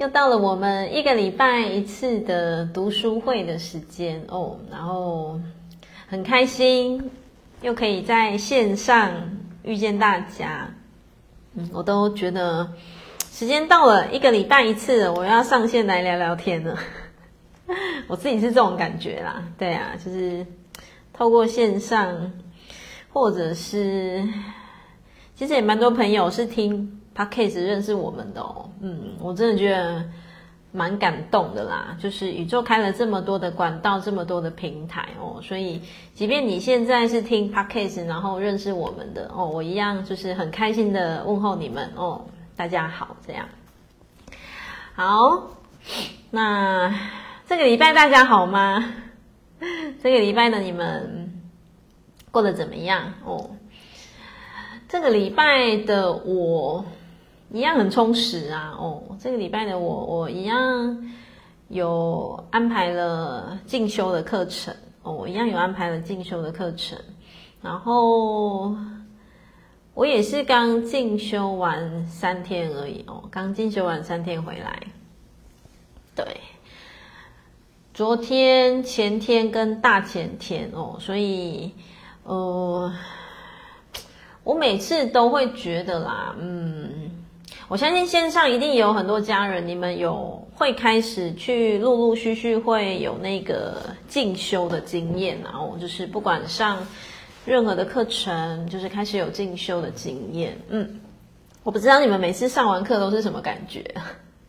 又到了我们一个礼拜一次的读书会的时间哦，然后很开心，又可以在线上遇见大家。嗯，我都觉得时间到了，一个礼拜一次，我要上线来聊聊天了。我自己是这种感觉啦，对啊，就是透过线上，或者是其实也蛮多朋友是听。Podcast 认识我们的哦，嗯，我真的觉得蛮感动的啦。就是宇宙开了这么多的管道，这么多的平台哦，所以即便你现在是听 Podcast 然后认识我们的哦，我一样就是很开心的问候你们哦，大家好，这样。好，那这个礼拜大家好吗？这个礼拜的你们过得怎么样哦？这个礼拜的我。一样很充实啊！哦，这个礼拜的我，我一样有安排了进修的课程哦，我一样有安排了进修的课程。然后我也是刚进修完三天而已哦，刚进修完三天回来。对，昨天、前天跟大前天哦，所以呃，我每次都会觉得啦，嗯。我相信线上一定有很多家人，你们有会开始去陆陆续续会有那个进修的经验，然后就是不管上任何的课程，就是开始有进修的经验。嗯，我不知道你们每次上完课都是什么感觉。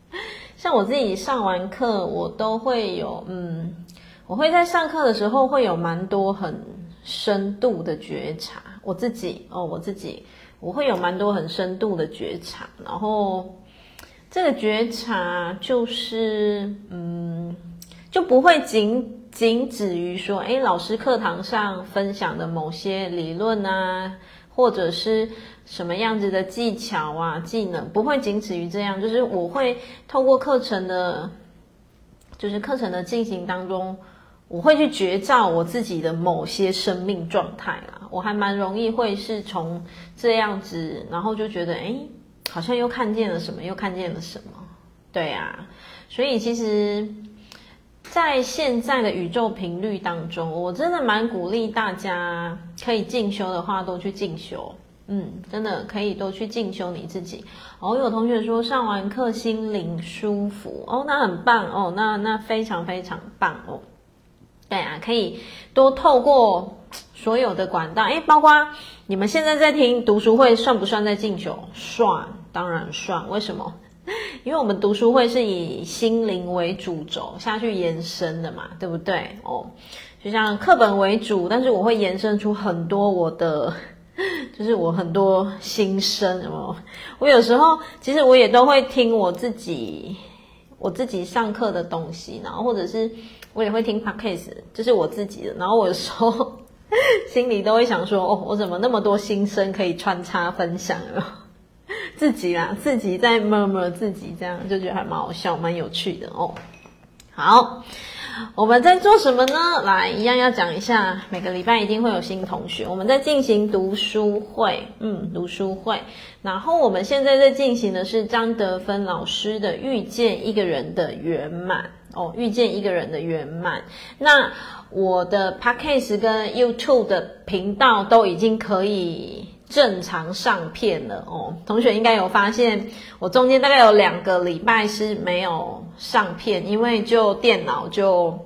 像我自己上完课，我都会有，嗯，我会在上课的时候会有蛮多很深度的觉察。我自己哦，我自己。我会有蛮多很深度的觉察，然后这个觉察就是，嗯，就不会仅仅止于说，哎，老师课堂上分享的某些理论啊，或者是什么样子的技巧啊、技能，不会仅止于这样。就是我会透过课程的，就是课程的进行当中。我会去觉照我自己的某些生命状态，我还蛮容易会是从这样子，然后就觉得，诶，好像又看见了什么，又看见了什么，对啊，所以其实，在现在的宇宙频率当中，我真的蛮鼓励大家可以进修的话，都去进修，嗯，真的可以都去进修你自己。哦，有同学说上完课心灵舒服，哦，那很棒哦，那那非常非常棒哦。对啊，可以多透过所有的管道，哎，包括你们现在在听读书会，算不算在进修？算，当然算。为什么？因为我们读书会是以心灵为主轴下去延伸的嘛，对不对？哦，就像课本为主，但是我会延伸出很多我的，就是我很多心声哦。我有时候其实我也都会听我自己，我自己上课的东西，然后或者是。我也会听 podcast，这是我自己的。然后我有时候 心里都会想说：“哦，我怎么那么多心声可以穿插分享了？” 自己啦，自己在默默自己，这样就觉得还蛮好笑、蛮有趣的哦。好，我们在做什么呢？来，一样要讲一下。每个礼拜一定会有新同学，我们在进行读书会，嗯，读书会。然后我们现在在进行的是张德芬老师的《遇见一个人的圆满》。哦，遇见一个人的圆满。那我的 Podcast 跟 YouTube 的频道都已经可以正常上片了哦。同学应该有发现，我中间大概有两个礼拜是没有上片，因为就电脑就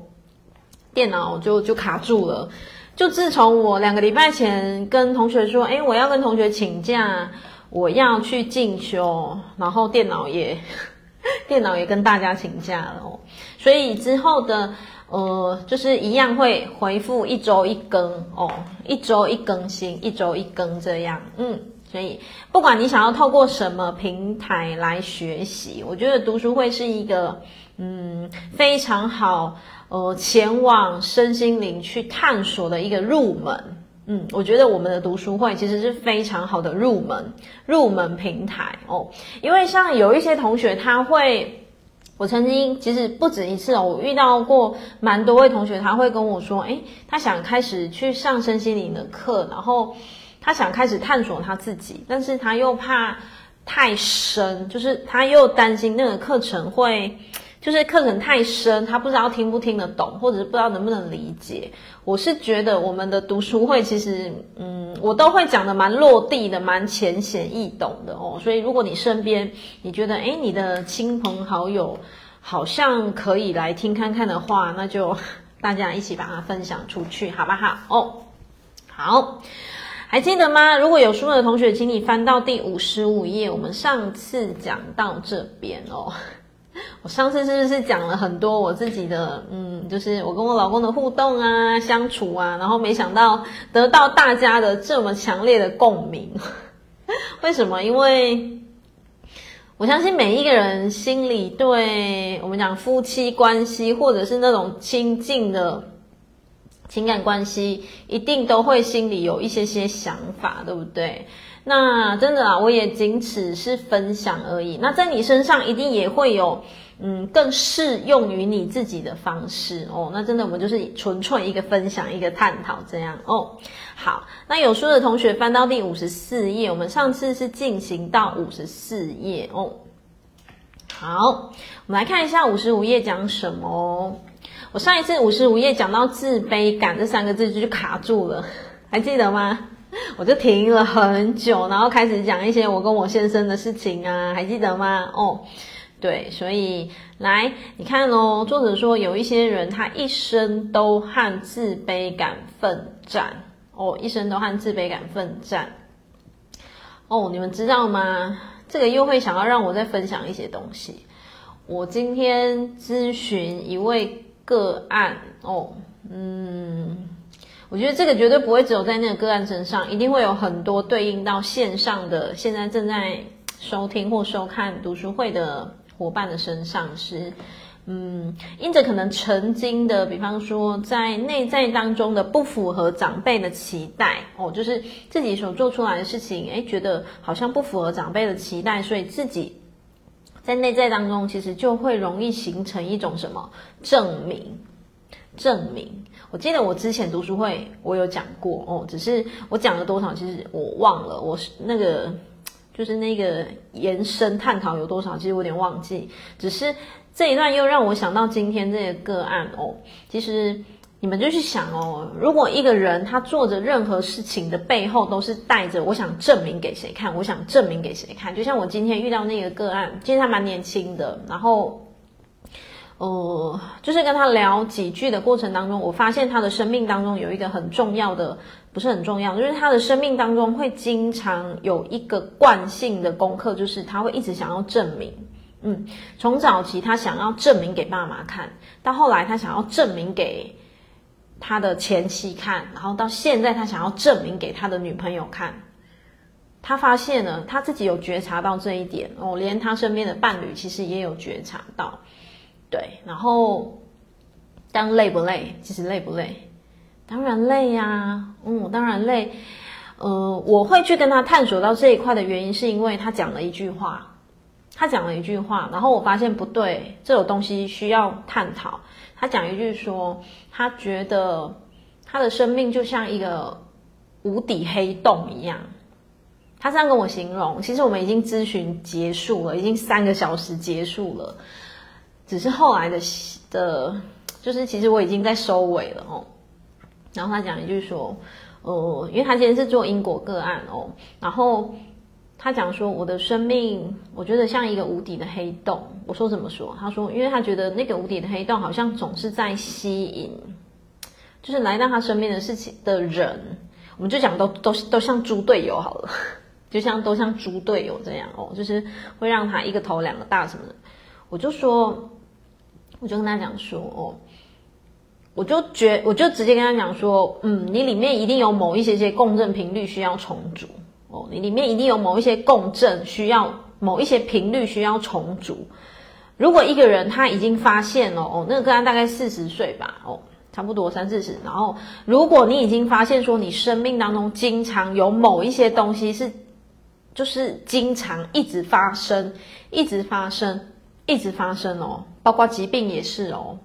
电脑就就卡住了。就自从我两个礼拜前跟同学说，诶，我要跟同学请假，我要去进修，然后电脑也。电脑也跟大家请假了哦，所以之后的呃，就是一样会回复一周一更哦，一周一更新，一周一更这样，嗯，所以不管你想要透过什么平台来学习，我觉得读书会是一个嗯非常好呃前往身心灵去探索的一个入门。嗯，我觉得我们的读书会其实是非常好的入门入门平台哦，因为像有一些同学他会，我曾经其实不止一次哦，我遇到过蛮多位同学，他会跟我说，诶，他想开始去上身心灵的课，然后他想开始探索他自己，但是他又怕太深，就是他又担心那个课程会，就是课程太深，他不知道听不听得懂，或者是不知道能不能理解。我是觉得我们的读书会其实，嗯，我都会讲的蛮落地的，蛮浅显易懂的哦。所以如果你身边你觉得，诶，你的亲朋好友好像可以来听看看的话，那就 大家一起把它分享出去，好不好？哦，好。还记得吗？如果有书的同学，请你翻到第五十五页。我们上次讲到这边哦，我上次是不是讲了很多我自己的，嗯，就是我跟我老公的互动啊、相处啊，然后没想到得到大家的这么强烈的共鸣。为什么？因为我相信每一个人心里对我们讲夫妻关系，或者是那种亲近的。情感关系一定都会心里有一些些想法，对不对？那真的啊，我也仅此是分享而已。那在你身上一定也会有，嗯，更适用于你自己的方式哦。那真的，我们就是纯粹一个分享，一个探讨这样哦。好，那有书的同学翻到第五十四页，我们上次是进行到五十四页哦。好，我们来看一下五十五页讲什么哦。我上一次五十五页讲到自卑感这三个字就卡住了，还记得吗？我就停了很久，然后开始讲一些我跟我先生的事情啊，还记得吗？哦，对，所以来你看哦，作者说有一些人他一生都和自卑感奋战哦，一生都和自卑感奋战哦，你们知道吗？这个又会想要让我再分享一些东西。我今天咨询一位。个案哦，嗯，我觉得这个绝对不会只有在那个个案身上，一定会有很多对应到线上的现在正在收听或收看读书会的伙伴的身上是，嗯，因着可能曾经的，比方说在内在当中的不符合长辈的期待哦，就是自己所做出来的事情，诶，觉得好像不符合长辈的期待，所以自己。在内在当中，其实就会容易形成一种什么证明？证明。我记得我之前读书会，我有讲过哦，只是我讲了多少，其实我忘了。我是那个，就是那个延伸探讨有多少，其实我有点忘记。只是这一段又让我想到今天这个个案哦，其实。你们就去想哦，如果一个人他做着任何事情的背后都是带着我想证明给谁看，我想证明给谁看，就像我今天遇到那个个案，其实他蛮年轻的，然后，呃，就是跟他聊几句的过程当中，我发现他的生命当中有一个很重要的，不是很重要，就是他的生命当中会经常有一个惯性的功课，就是他会一直想要证明，嗯，从早期他想要证明给爸妈看，到后来他想要证明给。他的前妻看，然后到现在他想要证明给他的女朋友看，他发现了他自己有觉察到这一点哦，连他身边的伴侣其实也有觉察到，对，然后当累不累？其实累不累？当然累呀，嗯，当然累。呃，我会去跟他探索到这一块的原因，是因为他讲了一句话。他讲了一句话，然后我发现不对，这种东西需要探讨。他讲一句说，他觉得他的生命就像一个无底黑洞一样。他这样跟我形容，其实我们已经咨询结束了，已经三个小时结束了，只是后来的的，就是其实我已经在收尾了哦。然后他讲一句说，呃，因为他今天是做因果个案哦，然后。他讲说：“我的生命，我觉得像一个无底的黑洞。”我说：“怎么说？”他说：“因为他觉得那个无底的黑洞好像总是在吸引，就是来到他身边的事情的人，我们就讲都都都像猪队友好了，就像都像猪队友这样哦，就是会让他一个头两个大什么的。”我就说，我就跟他讲说：“哦，我就觉，我就直接跟他讲说，嗯，你里面一定有某一些些共振频率需要重组。”哦，你里面一定有某一些共振需要，某一些频率需要重组。如果一个人他已经发现了，哦，那个个案大概四十岁吧，哦，差不多三四十。然后，如果你已经发现说，你生命当中经常有某一些东西是，就是经常一直发生，一直发生，一直发生哦，包括疾病也是哦，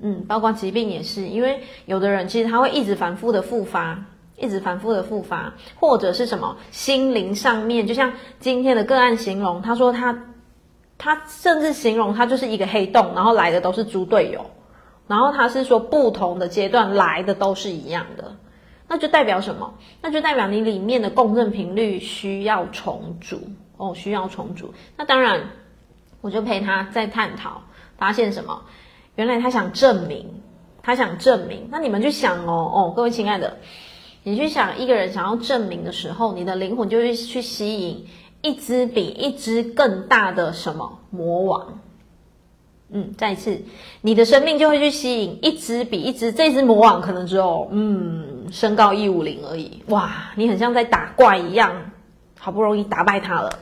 嗯，包括疾病也是，因为有的人其实他会一直反复的复发。一直反复的复发，或者是什么心灵上面，就像今天的个案形容，他说他他甚至形容他就是一个黑洞，然后来的都是猪队友，然后他是说不同的阶段来的都是一样的，那就代表什么？那就代表你里面的共振频率需要重组哦，需要重组。那当然，我就陪他再探讨，发现什么？原来他想证明，他想证明。那你们去想哦哦，各位亲爱的。你去想一个人想要证明的时候，你的灵魂就会去吸引一只比一只更大的什么魔王。嗯，再一次，你的生命就会去吸引一只比一只，这只魔王可能只有嗯身高一五零而已。哇，你很像在打怪一样，好不容易打败他了。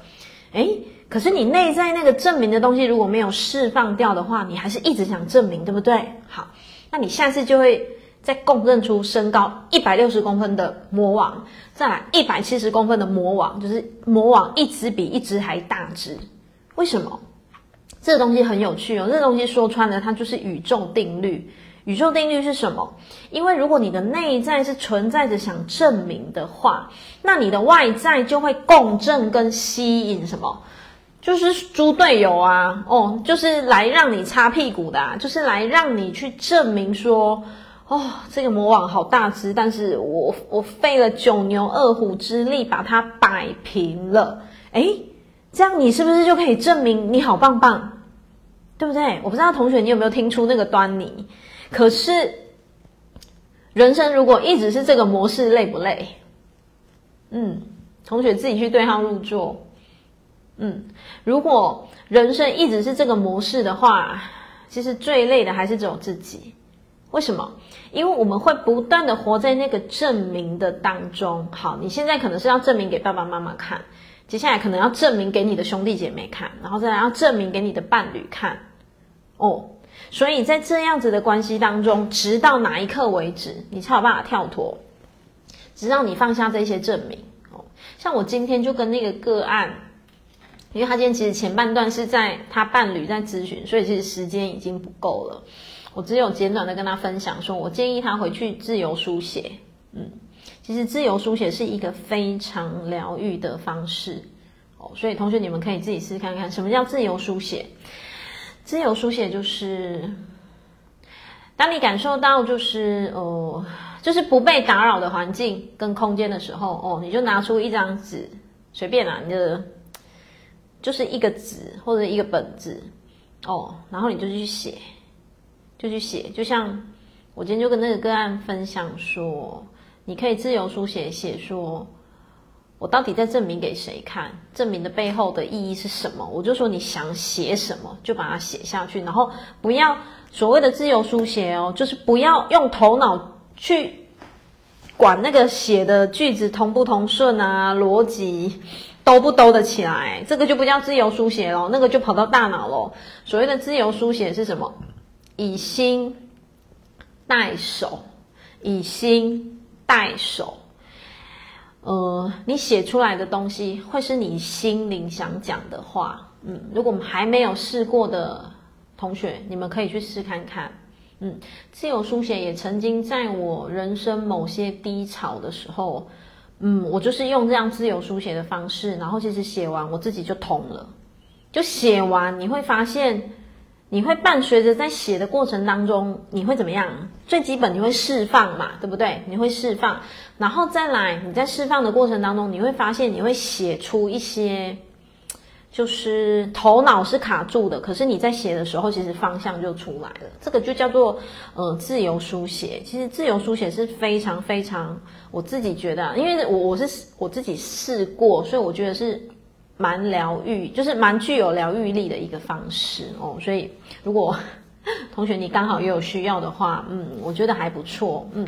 诶，可是你内在那个证明的东西如果没有释放掉的话，你还是一直想证明，对不对？好，那你下次就会。再共振出身高一百六十公分的魔王，再来一百七十公分的魔王，就是魔王一只比一只还大只。为什么？这个东西很有趣哦。这个东西说穿了，它就是宇宙定律。宇宙定律是什么？因为如果你的内在是存在着想证明的话，那你的外在就会共振跟吸引什么？就是猪队友啊！哦，就是来让你擦屁股的啊，就是来让你去证明说。哦，这个魔王好大只，但是我我费了九牛二虎之力把它摆平了。诶，这样你是不是就可以证明你好棒棒，对不对？我不知道同学你有没有听出那个端倪。可是人生如果一直是这个模式，累不累？嗯，同学自己去对号入座。嗯，如果人生一直是这个模式的话，其实最累的还是只有自己。为什么？因为我们会不断的活在那个证明的当中。好，你现在可能是要证明给爸爸妈妈看，接下来可能要证明给你的兄弟姐妹看，然后再来要证明给你的伴侣看。哦，所以在这样子的关系当中，直到哪一刻为止，你才有办法跳脱，直到你放下这些证明。哦，像我今天就跟那个个案，因为他今天其实前半段是在他伴侣在咨询，所以其实时间已经不够了。我只有简短的跟他分享说，我建议他回去自由书写。嗯，其实自由书写是一个非常疗愈的方式哦，所以同学你们可以自己试看看，什么叫自由书写？自由书写就是，当你感受到就是呃，就是不被打扰的环境跟空间的时候哦，你就拿出一张纸，随便啦，你的就是一个纸或者一个本子哦，然后你就去写。就去写，就像我今天就跟那个个案分享说，你可以自由书写，写说我到底在证明给谁看？证明的背后的意义是什么？我就说你想写什么，就把它写下去，然后不要所谓的自由书写哦，就是不要用头脑去管那个写的句子通不通顺啊，逻辑兜不兜得起来，这个就不叫自由书写咯，那个就跑到大脑咯。所谓的自由书写是什么？以心代手，以心代手。呃，你写出来的东西会是你心灵想讲的话。嗯，如果我们还没有试过的同学，你们可以去试看看。嗯，自由书写也曾经在我人生某些低潮的时候，嗯，我就是用这样自由书写的方式，然后其实写完我自己就通了。就写完，你会发现。你会伴随着在写的过程当中，你会怎么样？最基本你会释放嘛，对不对？你会释放，然后再来你在释放的过程当中，你会发现你会写出一些，就是头脑是卡住的，可是你在写的时候，其实方向就出来了。这个就叫做呃自由书写。其实自由书写是非常非常，我自己觉得，因为我我是我自己试过，所以我觉得是。蛮疗愈，就是蛮具有疗愈力的一个方式哦。所以，如果同学你刚好也有需要的话，嗯，我觉得还不错，嗯。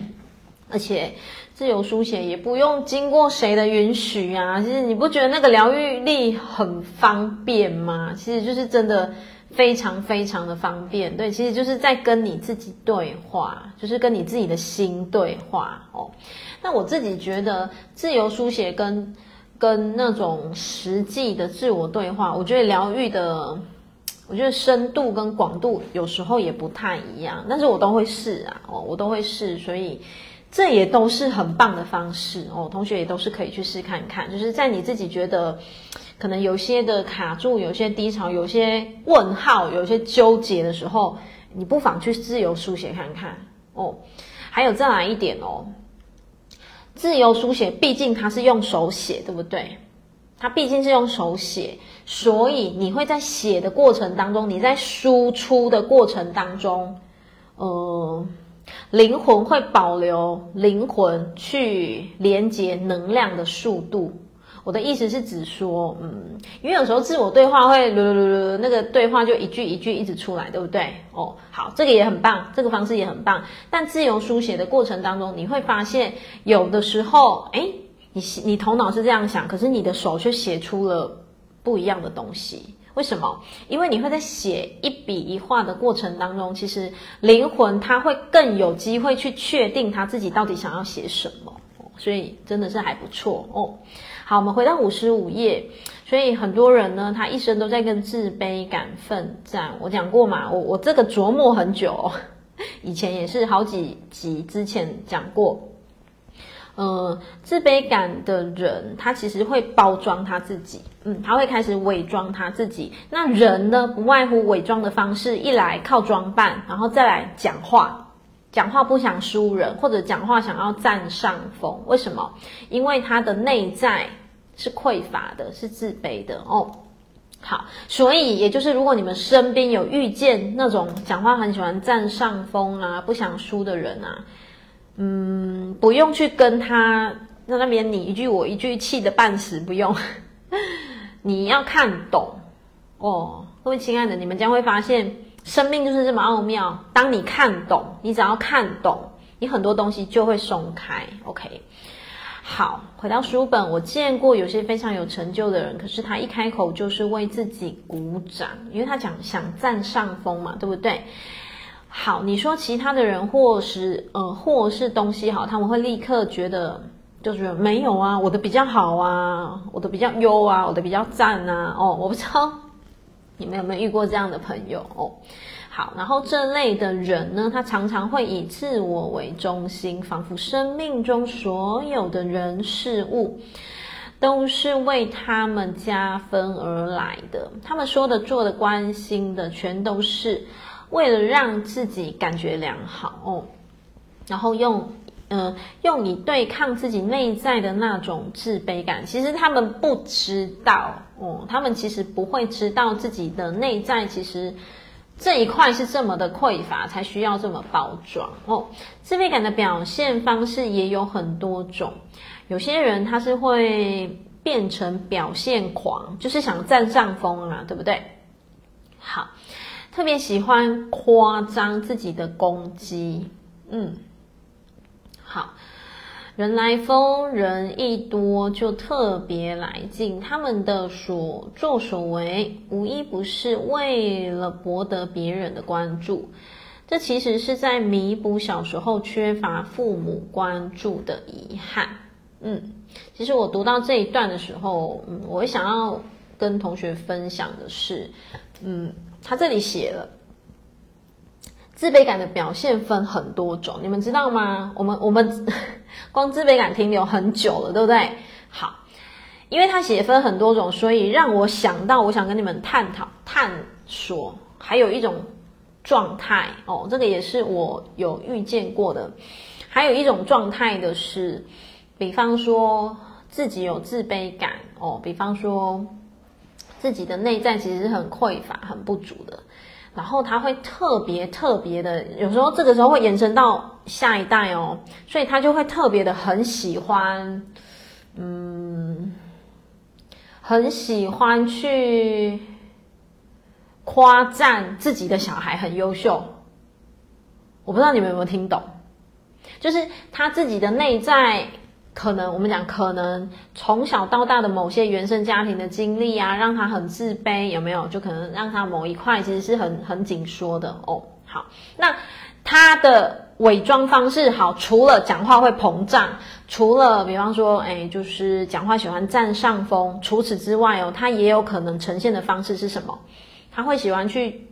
而且自由书写也不用经过谁的允许啊。其实你不觉得那个疗愈力很方便吗？其实就是真的非常非常的方便。对，其实就是在跟你自己对话，就是跟你自己的心对话哦。那我自己觉得自由书写跟跟那种实际的自我对话，我觉得疗愈的，我觉得深度跟广度有时候也不太一样，但是我都会试啊，哦，我都会试，所以这也都是很棒的方式哦。同学也都是可以去试看看，就是在你自己觉得可能有些的卡住、有些低潮、有些问号、有些纠结的时候，你不妨去自由书写看看哦。还有再来一点哦，自由书写毕竟它是用手写，对不对？它毕竟是用手写，所以你会在写的过程当中，你在输出的过程当中，呃，灵魂会保留灵魂去连接能量的速度。我的意思是指说，嗯，因为有时候自我对话会，那个对话就一句一句一直出来，对不对？哦，好，这个也很棒，这个方式也很棒。但自由书写的过程当中，你会发现有的时候，诶，你你头脑是这样想，可是你的手却写出了不一样的东西。为什么？因为你会在写一笔一画的过程当中，其实灵魂它会更有机会去确定他自己到底想要写什么。所以真的是还不错哦。好，我们回到五十五页。所以很多人呢，他一生都在跟自卑感奋战。我讲过嘛，我我这个琢磨很久，以前也是好几集之前讲过。呃，自卑感的人，他其实会包装他自己，嗯，他会开始伪装他自己。那人呢，不外乎伪装的方式，一来靠装扮，然后再来讲话。讲话不想输人，或者讲话想要占上风，为什么？因为他的内在是匮乏的，是自卑的哦。好，所以也就是，如果你们身边有遇见那种讲话很喜欢占上风啊、不想输的人啊，嗯，不用去跟他在那边你一句我一句，气得半死，不用。你要看懂哦，各位亲爱的，你们将会发现。生命就是这么奥妙。当你看懂，你只要看懂，你很多东西就会松开。OK，好，回到书本，我见过有些非常有成就的人，可是他一开口就是为自己鼓掌，因为他讲想占上风嘛，对不对？好，你说其他的人或是呃或是东西好，他们会立刻觉得就是没有啊，我的比较好啊，我的比较优啊，我的比较赞啊。哦，我不知道。你们有没有遇过这样的朋友哦？好，然后这类的人呢，他常常会以自我为中心，仿佛生命中所有的人事物都是为他们加分而来的。他们说的、做的、关心的，全都是为了让自己感觉良好哦。然后用。嗯、呃，用以对抗自己内在的那种自卑感，其实他们不知道哦，他们其实不会知道自己的内在其实这一块是这么的匮乏，才需要这么包装哦。自卑感的表现方式也有很多种，有些人他是会变成表现狂，就是想占上风啊，对不对？好，特别喜欢夸张自己的攻击，嗯。好，人来疯，人一多就特别来劲。他们的所作所为，无一不是为了博得别人的关注。这其实是在弥补小时候缺乏父母关注的遗憾。嗯，其实我读到这一段的时候，嗯，我想要跟同学分享的是，嗯，他这里写了。自卑感的表现分很多种，你们知道吗？我们我们 光自卑感停留很久了，对不对？好，因为他写分很多种，所以让我想到，我想跟你们探讨、探索，还有一种状态哦，这个也是我有遇见过的。还有一种状态的是，比方说自己有自卑感哦，比方说自己的内在其实是很匮乏、很不足的。然后他会特别特别的，有时候这个时候会延伸到下一代哦，所以他就会特别的很喜欢，嗯，很喜欢去夸赞自己的小孩很优秀。我不知道你们有没有听懂，就是他自己的内在。可能我们讲，可能从小到大的某些原生家庭的经历啊，让他很自卑，有没有？就可能让他某一块其实是很很紧缩的哦。好，那他的伪装方式好，除了讲话会膨胀，除了比方说，哎，就是讲话喜欢占上风，除此之外哦，他也有可能呈现的方式是什么？他会喜欢去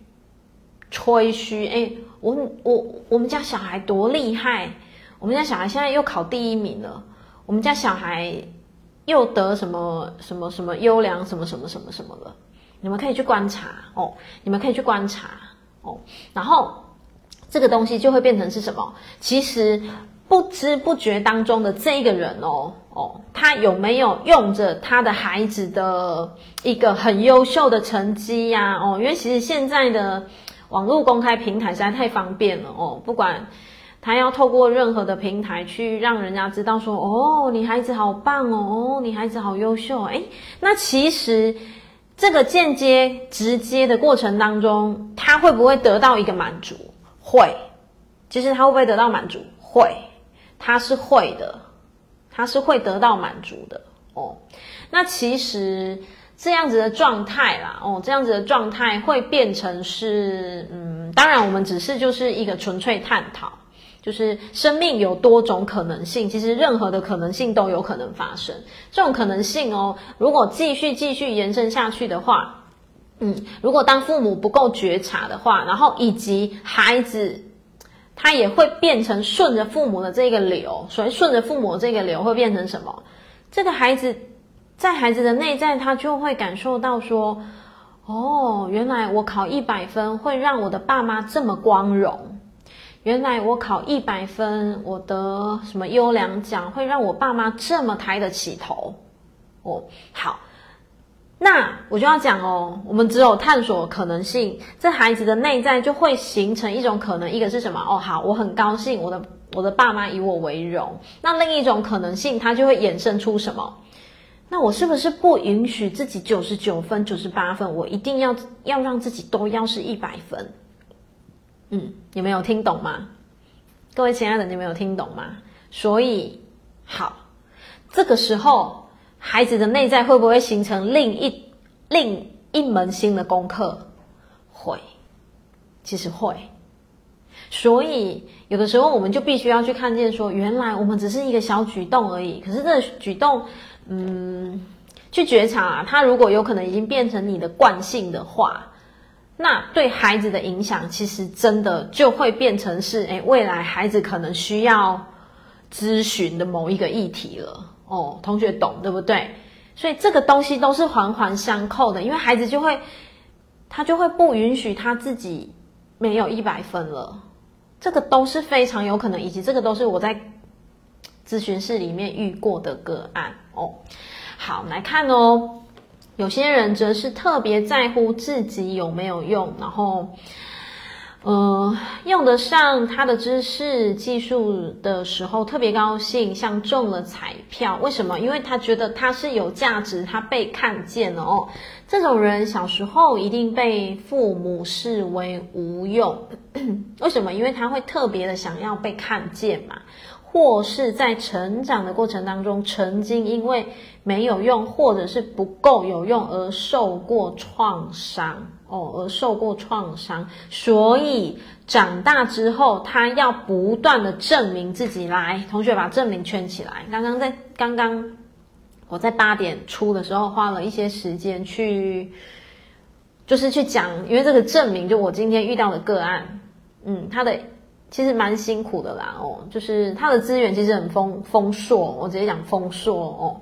吹嘘，哎，我我我们家小孩多厉害。我们家小孩现在又考第一名了，我们家小孩又得什么什么什么优良什么什么什么什么了。你们可以去观察哦，你们可以去观察哦，然后这个东西就会变成是什么？其实不知不觉当中的这个人哦哦，他有没有用着他的孩子的一个很优秀的成绩呀？哦，因为其实现在的网络公开平台实在太方便了哦，不管他要透过任何的平台去让人家知道说哦，你孩子好棒哦，你孩子好优秀，诶，那其实。这个间接、直接的过程当中，他会不会得到一个满足？会。其实他会不会得到满足？会。他是会的，他是会得到满足的哦。那其实这样子的状态啦，哦，这样子的状态会变成是，嗯，当然我们只是就是一个纯粹探讨。就是生命有多种可能性，其实任何的可能性都有可能发生。这种可能性哦，如果继续继续延伸下去的话，嗯，如果当父母不够觉察的话，然后以及孩子他也会变成顺着父母的这个流，所以顺着父母这个流会变成什么？这个孩子在孩子的内在，他就会感受到说，哦，原来我考一百分会让我的爸妈这么光荣。原来我考一百分，我得什么优良奖，会让我爸妈这么抬得起头哦。好，那我就要讲哦，我们只有探索可能性，这孩子的内在就会形成一种可能，一个是什么？哦，好，我很高兴，我的我的爸妈以我为荣。那另一种可能性，它就会衍生出什么？那我是不是不允许自己九十九分、九十八分？我一定要要让自己都要是一百分？嗯，你们有听懂吗？各位亲爱的，你们有听懂吗？所以，好，这个时候孩子的内在会不会形成另一另一门新的功课？会，其实会。所以，有的时候我们就必须要去看见，说原来我们只是一个小举动而已。可是这举动，嗯，去觉察啊，它如果有可能已经变成你的惯性的话。那对孩子的影响，其实真的就会变成是，诶，未来孩子可能需要咨询的某一个议题了。哦，同学懂对不对？所以这个东西都是环环相扣的，因为孩子就会，他就会不允许他自己没有一百分了。这个都是非常有可能，以及这个都是我在咨询室里面遇过的个案。哦，好，来看哦。有些人则是特别在乎自己有没有用，然后，呃，用得上他的知识技术的时候特别高兴，像中了彩票。为什么？因为他觉得他是有价值，他被看见了哦。这种人小时候一定被父母视为无用，为什么？因为他会特别的想要被看见嘛。或是在成长的过程当中，曾经因为没有用，或者是不够有用而受过创伤哦，而受过创伤，所以长大之后，他要不断的证明自己来。同学把证明圈起来。刚刚在刚刚我在八点出的时候，花了一些时间去，就是去讲，因为这个证明，就我今天遇到的个案，嗯，他的。其实蛮辛苦的啦，哦，就是他的资源其实很丰丰硕，我直接讲丰硕哦。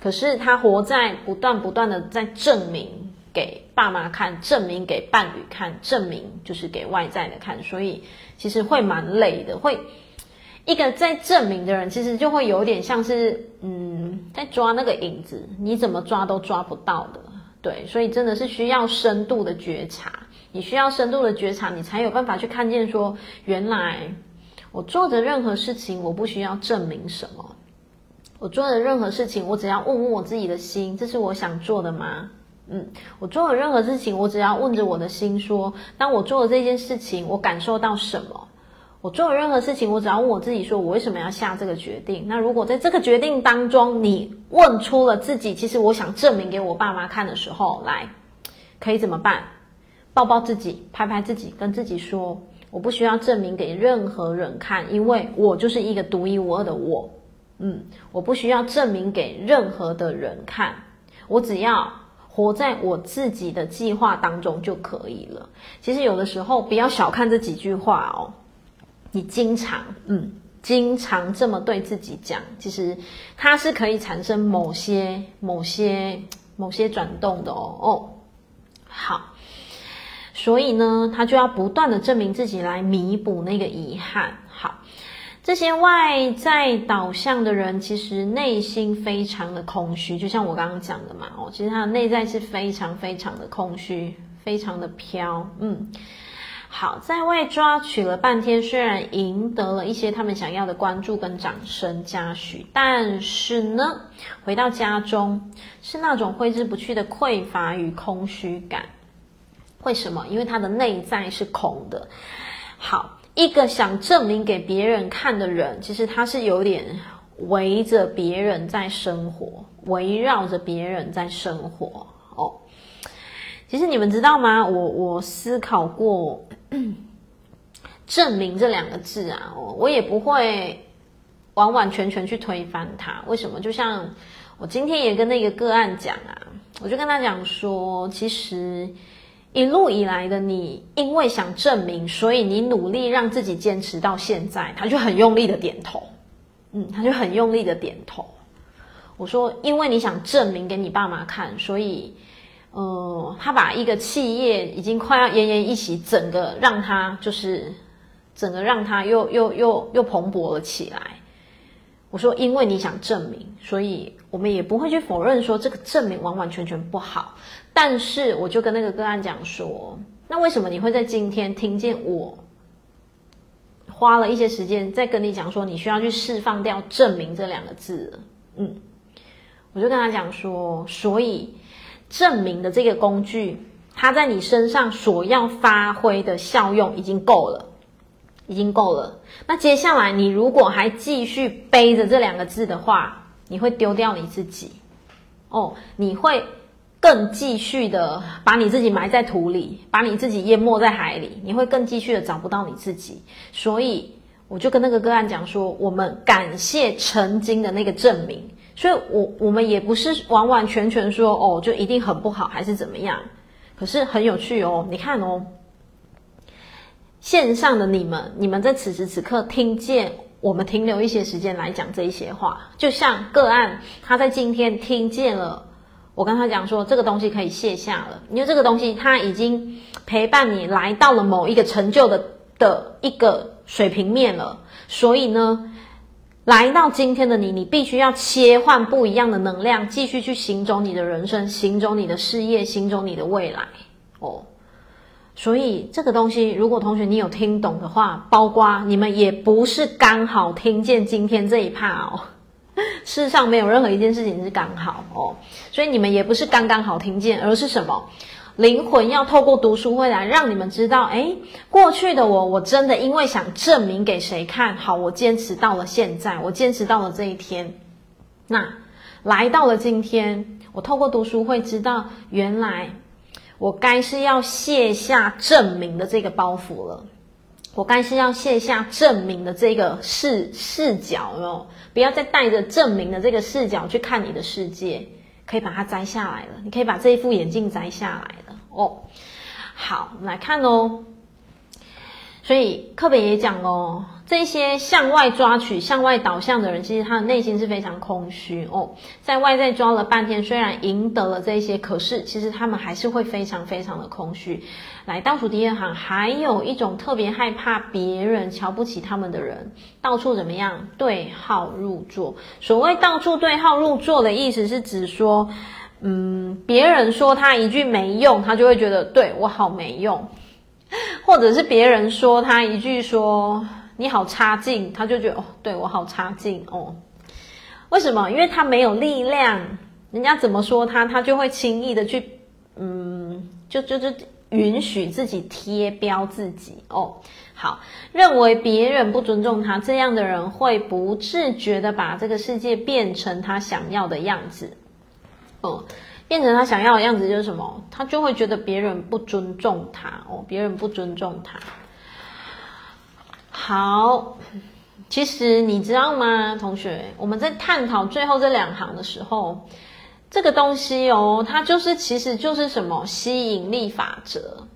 可是他活在不断不断的在证明给爸妈看，证明给伴侣看，证明就是给外在的看，所以其实会蛮累的。会一个在证明的人，其实就会有点像是嗯，在抓那个影子，你怎么抓都抓不到的。对，所以真的是需要深度的觉察。你需要深度的觉察，你才有办法去看见说，原来我做的任何事情，我不需要证明什么。我做的任何事情，我只要问问我自己的心，这是我想做的吗？嗯，我做的任何事情，我只要问着我的心说，当我做的这件事情，我感受到什么？我做的任何事情，我只要问我自己说，我为什么要下这个决定？那如果在这个决定当中，你问出了自己，其实我想证明给我爸妈看的时候，来，可以怎么办？抱抱自己，拍拍自己，跟自己说：“我不需要证明给任何人看，因为我就是一个独一无二的我。嗯，我不需要证明给任何的人看，我只要活在我自己的计划当中就可以了。其实有的时候不要小看这几句话哦，你经常，嗯，经常这么对自己讲，其实它是可以产生某些、某些、某些转动的哦。哦，好，所以呢，他就要不断的证明自己来弥补那个遗憾。好，这些外在导向的人，其实内心非常的空虚，就像我刚刚讲的嘛。哦，其实他的内在是非常非常的空虚，非常的飘。嗯。好，在外抓取了半天，虽然赢得了一些他们想要的关注跟掌声嘉许，但是呢，回到家中是那种挥之不去的匮乏与空虚感。为什么？因为他的内在是空的。好，一个想证明给别人看的人，其实他是有点围着别人在生活，围绕着别人在生活。哦，其实你们知道吗？我我思考过。证明这两个字啊，我也不会完完全全去推翻它。为什么？就像我今天也跟那个个案讲啊，我就跟他讲说，其实一路以来的你，因为想证明，所以你努力让自己坚持到现在。他就很用力的点头，嗯，他就很用力的点头。我说，因为你想证明给你爸妈看，所以。呃，他把一个企业已经快要奄奄一息，整个让他就是整个让他又又又又蓬勃了起来。我说，因为你想证明，所以我们也不会去否认说这个证明完完全全不好。但是，我就跟那个个案讲说，那为什么你会在今天听见我花了一些时间在跟你讲说，你需要去释放掉“证明”这两个字？嗯，我就跟他讲说，所以。证明的这个工具，它在你身上所要发挥的效用已经够了，已经够了。那接下来，你如果还继续背着这两个字的话，你会丢掉你自己哦，你会更继续的把你自己埋在土里，把你自己淹没在海里，你会更继续的找不到你自己。所以，我就跟那个个案讲说，我们感谢曾经的那个证明。所以我，我我们也不是完完全全说哦，就一定很不好，还是怎么样？可是很有趣哦，你看哦，线上的你们，你们在此时此刻听见我们停留一些时间来讲这一些话，就像个案，他在今天听见了我跟他讲说，这个东西可以卸下了，因为这个东西它已经陪伴你来到了某一个成就的的一个水平面了，所以呢。来到今天的你，你必须要切换不一样的能量，继续去行走你的人生，行走你的事业，行走你的未来哦。所以这个东西，如果同学你有听懂的话，包括你们也不是刚好听见今天这一趴哦。世上没有任何一件事情是刚好哦，所以你们也不是刚刚好听见，而是什么？灵魂要透过读书会来让你们知道，诶，过去的我，我真的因为想证明给谁看，好，我坚持到了现在，我坚持到了这一天。那来到了今天，我透过读书会知道，原来我该是要卸下证明的这个包袱了，我该是要卸下证明的这个视视角哟，不要再带着证明的这个视角去看你的世界。可以把它摘下来了，你可以把这一副眼镜摘下来了哦。好，我们来看哦。所以课本也讲哦，这些向外抓取、向外导向的人，其实他的内心是非常空虚哦。在外在抓了半天，虽然赢得了这些，可是其实他们还是会非常非常的空虚。来倒数第二行，还有一种特别害怕别人瞧不起他们的人，到处怎么样？对号入座。所谓到处对号入座的意思是指说，嗯，别人说他一句没用，他就会觉得对我好没用。或者是别人说他一句说你好差劲，他就觉得哦，对我好差劲哦。为什么？因为他没有力量，人家怎么说他，他就会轻易的去，嗯，就就就允许自己贴标自己哦。好，认为别人不尊重他，这样的人会不自觉的把这个世界变成他想要的样子，哦。变成他想要的样子就是什么？他就会觉得别人不尊重他哦，别人不尊重他。好，其实你知道吗，同学？我们在探讨最后这两行的时候，这个东西哦，它就是其实就是什么吸引力法则。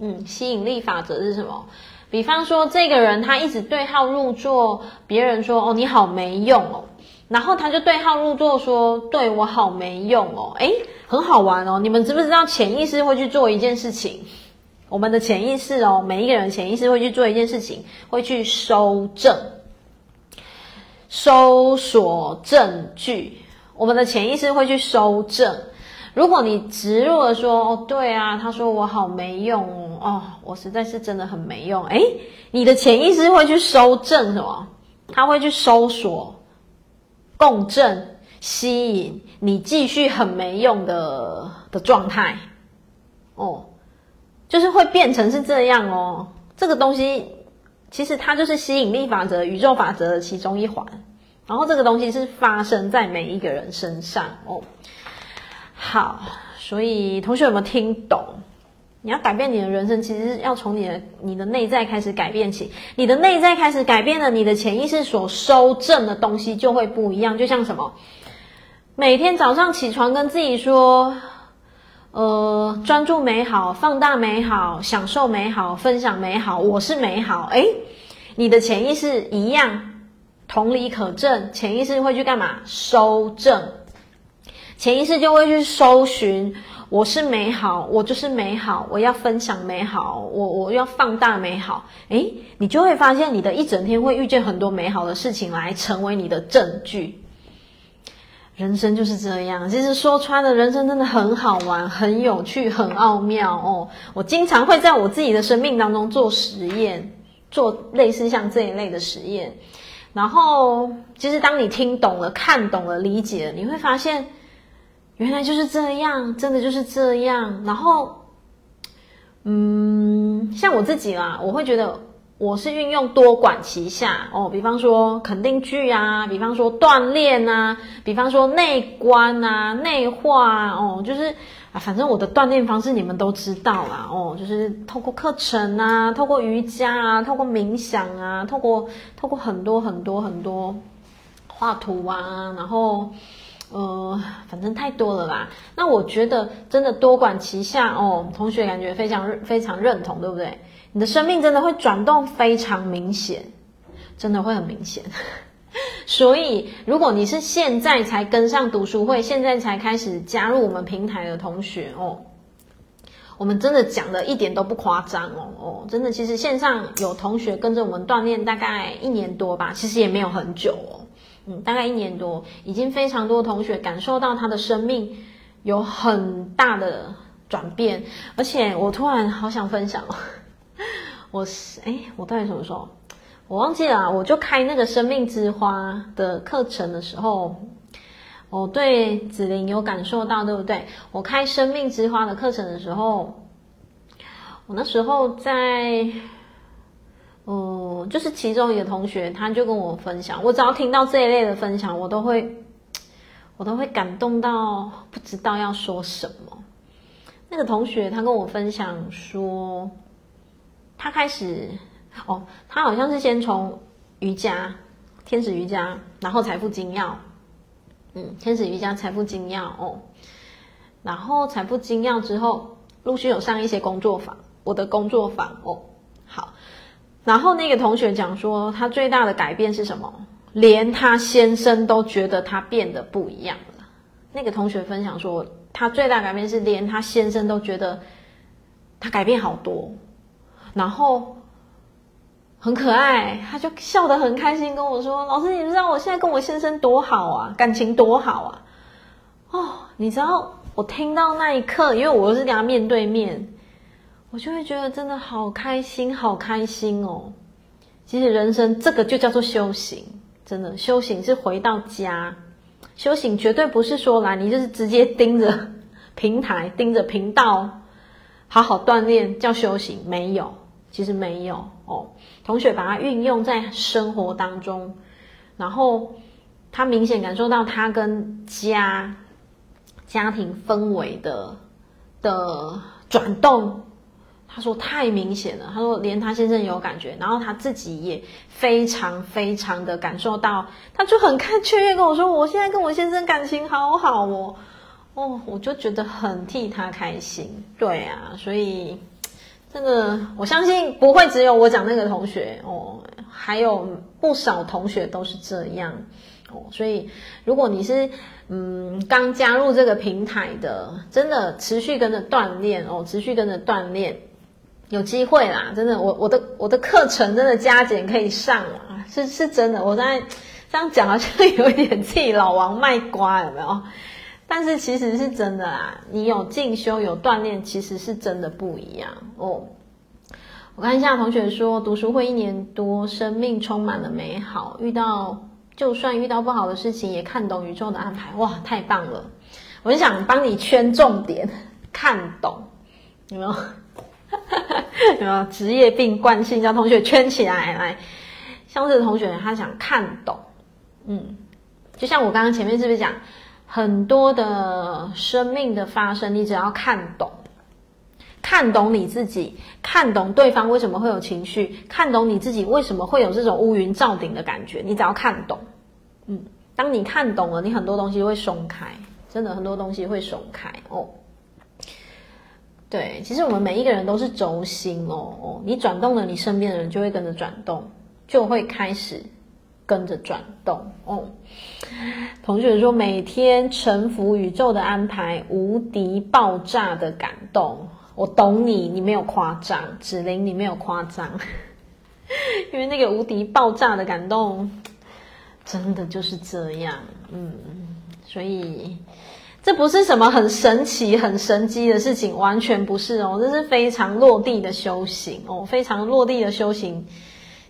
嗯，吸引力法则是什么？比方说，这个人他一直对号入座，别人说哦你好没用哦，然后他就对号入座说对我好没用哦，诶，很好玩哦。你们知不知道潜意识会去做一件事情？我们的潜意识哦，每一个人潜意识会去做一件事情，会去搜证、搜索证据。我们的潜意识会去搜证。如果你植入了说哦，对啊，他说我好没用哦，我实在是真的很没用。诶，你的潜意识会去搜证什么？他会去搜索、共振、吸引你继续很没用的的状态哦。就是会变成是这样哦，这个东西其实它就是吸引力法则、宇宙法则的其中一环。然后这个东西是发生在每一个人身上哦。好，所以同学有没有听懂？你要改变你的人生，其实要从你的你的内在开始改变起。你的内在开始改变了，你的潜意识所收正的东西就会不一样。就像什么？每天早上起床跟自己说。呃，专注美好，放大美好，享受美好，分享美好，我是美好。诶，你的潜意识一样，同理可证，潜意识会去干嘛？收证，潜意识就会去搜寻，我是美好，我就是美好，我要分享美好，我我要放大美好。诶，你就会发现，你的一整天会遇见很多美好的事情来成为你的证据。人生就是这样，其实说穿了，人生真的很好玩、很有趣、很奥妙哦。我经常会在我自己的生命当中做实验，做类似像这一类的实验。然后，其实当你听懂了、看懂了、理解了，你会发现，原来就是这样，真的就是这样。然后，嗯，像我自己啦，我会觉得。我是运用多管齐下哦，比方说肯定句啊，比方说锻炼啊，比方说内观啊、内化啊，哦，就是啊，反正我的锻炼方式你们都知道啦，哦，就是透过课程啊，透过瑜伽啊，透过冥想啊，透过透过很多很多很多画图啊，然后呃，反正太多了啦。那我觉得真的多管齐下哦，同学感觉非常非常认同，对不对？你的生命真的会转动非常明显，真的会很明显。所以，如果你是现在才跟上读书会，现在才开始加入我们平台的同学哦，我们真的讲的一点都不夸张哦哦，真的，其实线上有同学跟着我们锻炼大概一年多吧，其实也没有很久哦，嗯，大概一年多，已经非常多同学感受到他的生命有很大的转变，而且我突然好想分享哦。我是哎，我到底什么时候？我忘记了。我就开那个生命之花的课程的时候，我对子玲有感受到，对不对？我开生命之花的课程的时候，我那时候在，嗯，就是其中一个同学，他就跟我分享，我只要听到这一类的分享，我都会，我都会感动到不知道要说什么。那个同学他跟我分享说。他开始哦，他好像是先从瑜伽、天使瑜伽，然后财富精要，嗯，天使瑜伽、财富精要哦，然后财富精要之后，陆续有上一些工作坊，我的工作坊哦，好，然后那个同学讲说，他最大的改变是什么？连他先生都觉得他变得不一样了。那个同学分享说，他最大改变是连他先生都觉得他改变好多。然后很可爱，他就笑得很开心，跟我说：“老师，你知道我现在跟我先生多好啊，感情多好啊！”哦，你知道我听到那一刻，因为我又是跟他面对面，我就会觉得真的好开心，好开心哦。其实人生这个就叫做修行，真的修行是回到家，修行绝对不是说来你就是直接盯着平台，盯着频道，好好锻炼叫修行，没有。其实没有哦，同学把它运用在生活当中，然后他明显感受到他跟家家庭氛围的的转动。他说太明显了，他说连他先生有感觉，然后他自己也非常非常的感受到，他就很看雀跃跟我说，我现在跟我先生感情好好哦，哦，我就觉得很替他开心。对啊，所以。真的，我相信不会只有我讲那个同学哦，还有不少同学都是这样哦。所以，如果你是嗯刚加入这个平台的，真的持续跟着锻炼哦，持续跟着锻炼，有机会啦！真的，我我的我的课程真的加减可以上啊，是是真的。我在这样讲好像有一点自己老王卖瓜，有没有？但是其实是真的啦，你有进修有锻炼，其实是真的不一样哦。我看一下同学说，读书会一年多，生命充满了美好，遇到就算遇到不好的事情，也看懂宇宙的安排，哇，太棒了！我就想帮你圈重点，看懂，有没有？有没有职业病惯性？叫同学圈起来，来，像这个同学他想看懂，嗯，就像我刚刚前面是不是讲？很多的生命的发生，你只要看懂，看懂你自己，看懂对方为什么会有情绪，看懂你自己为什么会有这种乌云罩顶的感觉，你只要看懂，嗯，当你看懂了，你很多东西会松开，真的很多东西会松开哦。对，其实我们每一个人都是轴心哦哦，你转动了，你身边的人就会跟着转动，就会开始。跟着转动哦，同学说每天臣服宇宙的安排，无敌爆炸的感动。我懂你，你没有夸张，子玲你没有夸张，因为那个无敌爆炸的感动，真的就是这样。嗯，所以这不是什么很神奇、很神迹的事情，完全不是哦，这是非常落地的修行哦，非常落地的修行。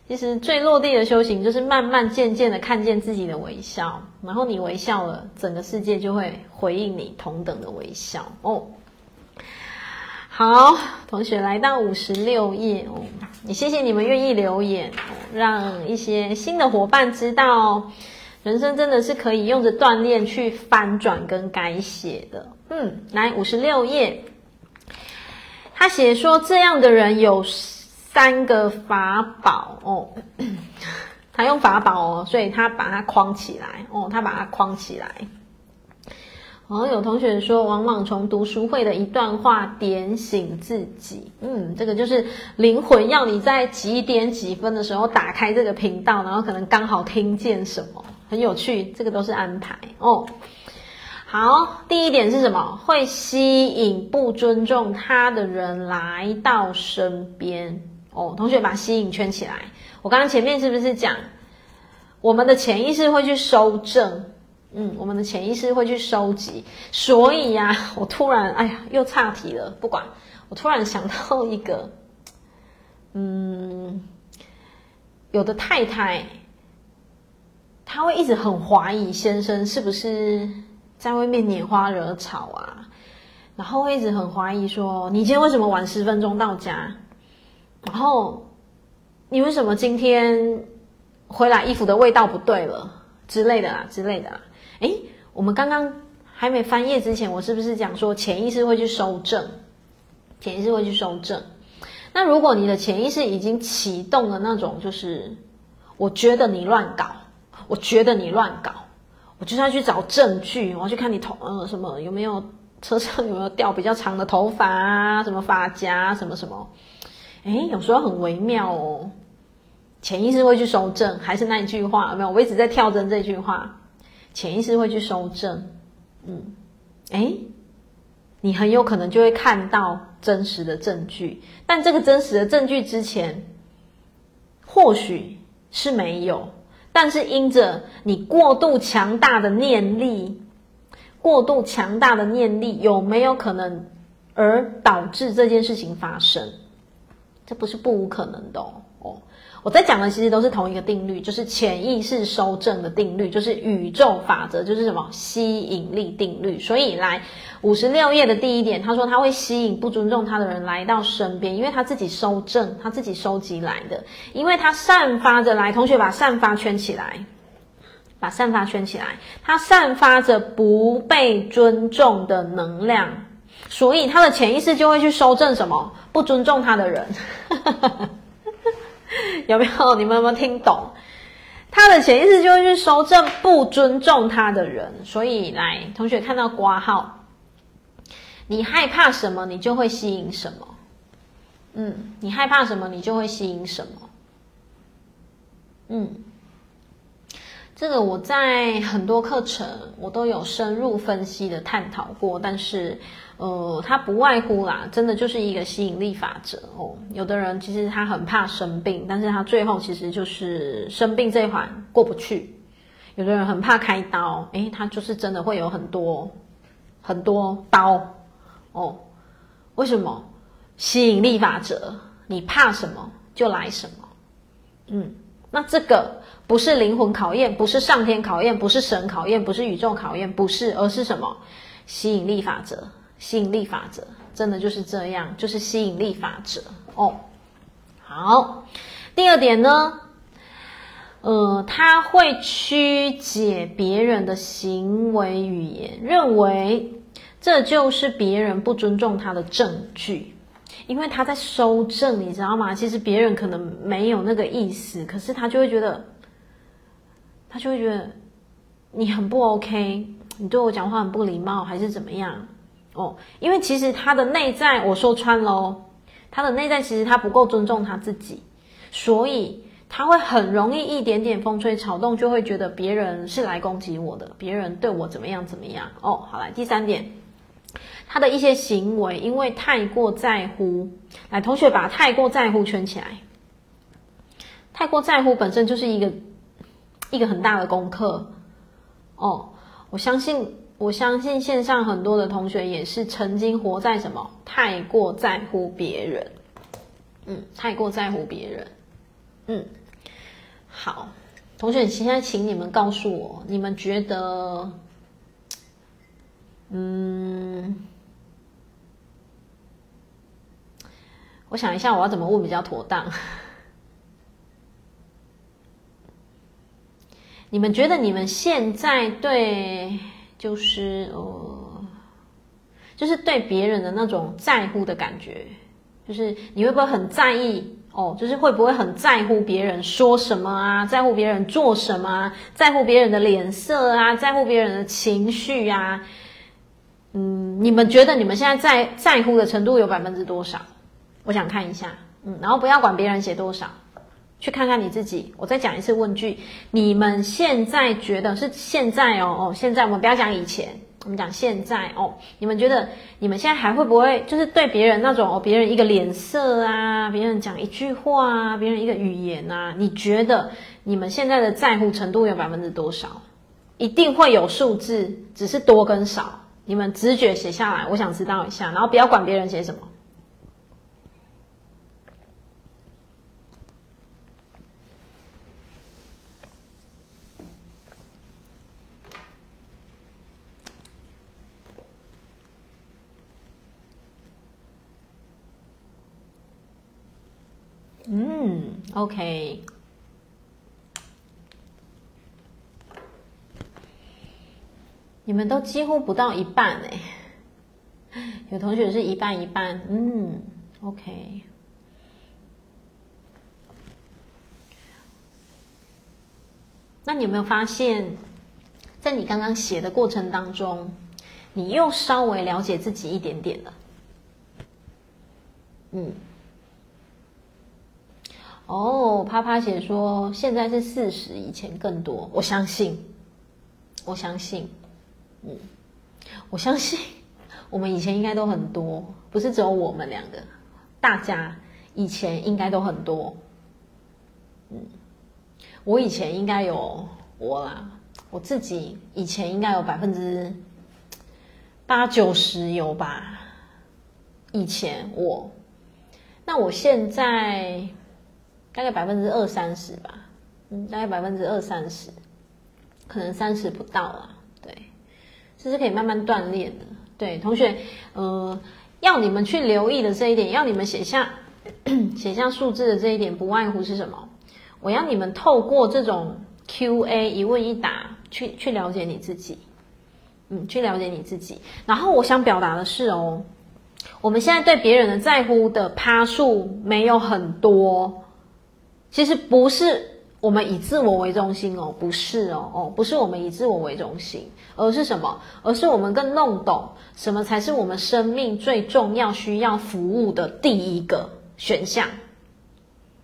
其实最落地的修行，就是慢慢渐渐的看见自己的微笑，然后你微笑了，整个世界就会回应你同等的微笑哦。好，同学来到五十六页哦，也谢谢你们愿意留言哦，让一些新的伙伴知道，人生真的是可以用着锻炼去翻转跟改写的。嗯，来五十六页，他写说这样的人有。三个法宝哦，他用法宝哦，所以他把它框起来哦，他把它框起来。哦，有同学说，往往从读书会的一段话点醒自己，嗯，这个就是灵魂要你在几点几分的时候打开这个频道，然后可能刚好听见什么，很有趣，这个都是安排哦。好，第一点是什么？会吸引不尊重他的人来到身边。哦，同学把吸引圈起来。我刚刚前面是不是讲，我们的潜意识会去收正，嗯，我们的潜意识会去收集。所以呀、我突然，哎呀，又岔题了。不管，我突然想到一个，嗯，有的太太，她会一直很怀疑先生是不是在外面拈花惹草啊，然后会一直很怀疑说，你今天为什么晚十分钟到家？然后，你为什么今天回来衣服的味道不对了之类的啦，之类的啦？诶，我们刚刚还没翻页之前，我是不是讲说潜意识会去收正？潜意识会去收正。那如果你的潜意识已经启动了那种，就是我觉得你乱搞，我觉得你乱搞，我就是要去找证据，我要去看你头呃什么有没有车上有没有掉比较长的头发啊，什么发夹什么什么。诶，有时候很微妙哦，潜意识会去收正，还是那一句话，有没有？我一直在跳针这句话，潜意识会去收正，嗯，诶，你很有可能就会看到真实的证据，但这个真实的证据之前，或许是没有，但是因着你过度强大的念力，过度强大的念力，有没有可能而导致这件事情发生？这不是不无可能的哦，哦，我在讲的其实都是同一个定律，就是潜意识收正的定律，就是宇宙法则，就是什么吸引力定律。所以来五十六页的第一点，他说他会吸引不尊重他的人来到身边，因为他自己收正，他自己收集来的，因为他散发着来。同学把散发圈起来，把散发圈起来，他散发着不被尊重的能量。所以他的潜意识就会去修正什么不尊重他的人，有没有？你们有没有听懂？他的潜意识就会去修正不尊重他的人。所以来，同学看到括号，你害怕什么，你就会吸引什么。嗯，你害怕什么，你就会吸引什么。嗯，这个我在很多课程我都有深入分析的探讨过，但是呃，它不外乎啦，真的就是一个吸引力法则哦。有的人其实他很怕生病，但是他最后其实就是生病这一环过不去。有的人很怕开刀，诶，他就是真的会有很多很多刀哦。为什么？吸引力法则，你怕什么就来什么。嗯，那这个不是灵魂考验，不是上天考验，不是神考验，不是宇宙考验，不是，而是什么？吸引力法则，吸引力法则，真的就是这样，就是吸引力法则哦。好，第二点呢，呃，他会曲解别人的行为语言，认为这就是别人不尊重他的证据。因为他在收证，你知道吗？其实别人可能没有那个意思，可是他就会觉得，他就会觉得你很不 OK，你对我讲话很不礼貌，还是怎么样？哦，因为其实他的内在，我说穿喽，他的内在其实他不够尊重他自己，所以他会很容易一点点风吹草动，就会觉得别人是来攻击我的，别人对我怎么样怎么样。哦，好来，第三点。他的一些行为，因为太过在乎，来，同学把太过在乎圈起来。太过在乎本身就是一个一个很大的功课哦。我相信，我相信线上很多的同学也是曾经活在什么太过在乎别人，嗯，太过在乎别人，嗯，好，同学，现在请你们告诉我，你们觉得，嗯。我想一下，我要怎么问比较妥当？你们觉得你们现在对，就是呃，就是对别人的那种在乎的感觉，就是你会不会很在意哦？就是会不会很在乎别人说什么啊？在乎别人做什么啊？在乎别人的脸色啊？在乎别人的情绪啊？嗯，你们觉得你们现在在在乎的程度有百分之多少？我想看一下，嗯，然后不要管别人写多少，去看看你自己。我再讲一次问句：你们现在觉得是现在哦哦，现在我们不要讲以前，我们讲现在哦。你们觉得你们现在还会不会就是对别人那种哦，别人一个脸色啊，别人讲一句话啊，别人一个语言啊，你觉得你们现在的在乎程度有百分之多少？一定会有数字，只是多跟少。你们直觉写下来，我想知道一下，然后不要管别人写什么。嗯，OK，你们都几乎不到一半哎，有同学是一半一半，嗯，OK。那你有没有发现，在你刚刚写的过程当中，你又稍微了解自己一点点了？嗯。哦，啪啪写说现在是四十，以前更多。我相信，我相信，嗯，我相信我们以前应该都很多，不是只有我们两个，大家以前应该都很多。嗯，我以前应该有我啦，我自己以前应该有百分之八九十有吧。以前我，那我现在。大概百分之二三十吧，嗯，大概百分之二三十，可能三十不到啦。对，这是可以慢慢锻炼的。对，同学，呃，要你们去留意的这一点，要你们写下 写下数字的这一点，不外乎是什么？我要你们透过这种 Q&A 一问一答，去去了解你自己，嗯，去了解你自己。然后我想表达的是哦，我们现在对别人的在乎的趴数没有很多。其实不是我们以自我为中心哦，不是哦，哦，不是我们以自我为中心，而是什么？而是我们更弄懂什么才是我们生命最重要需要服务的第一个，选项。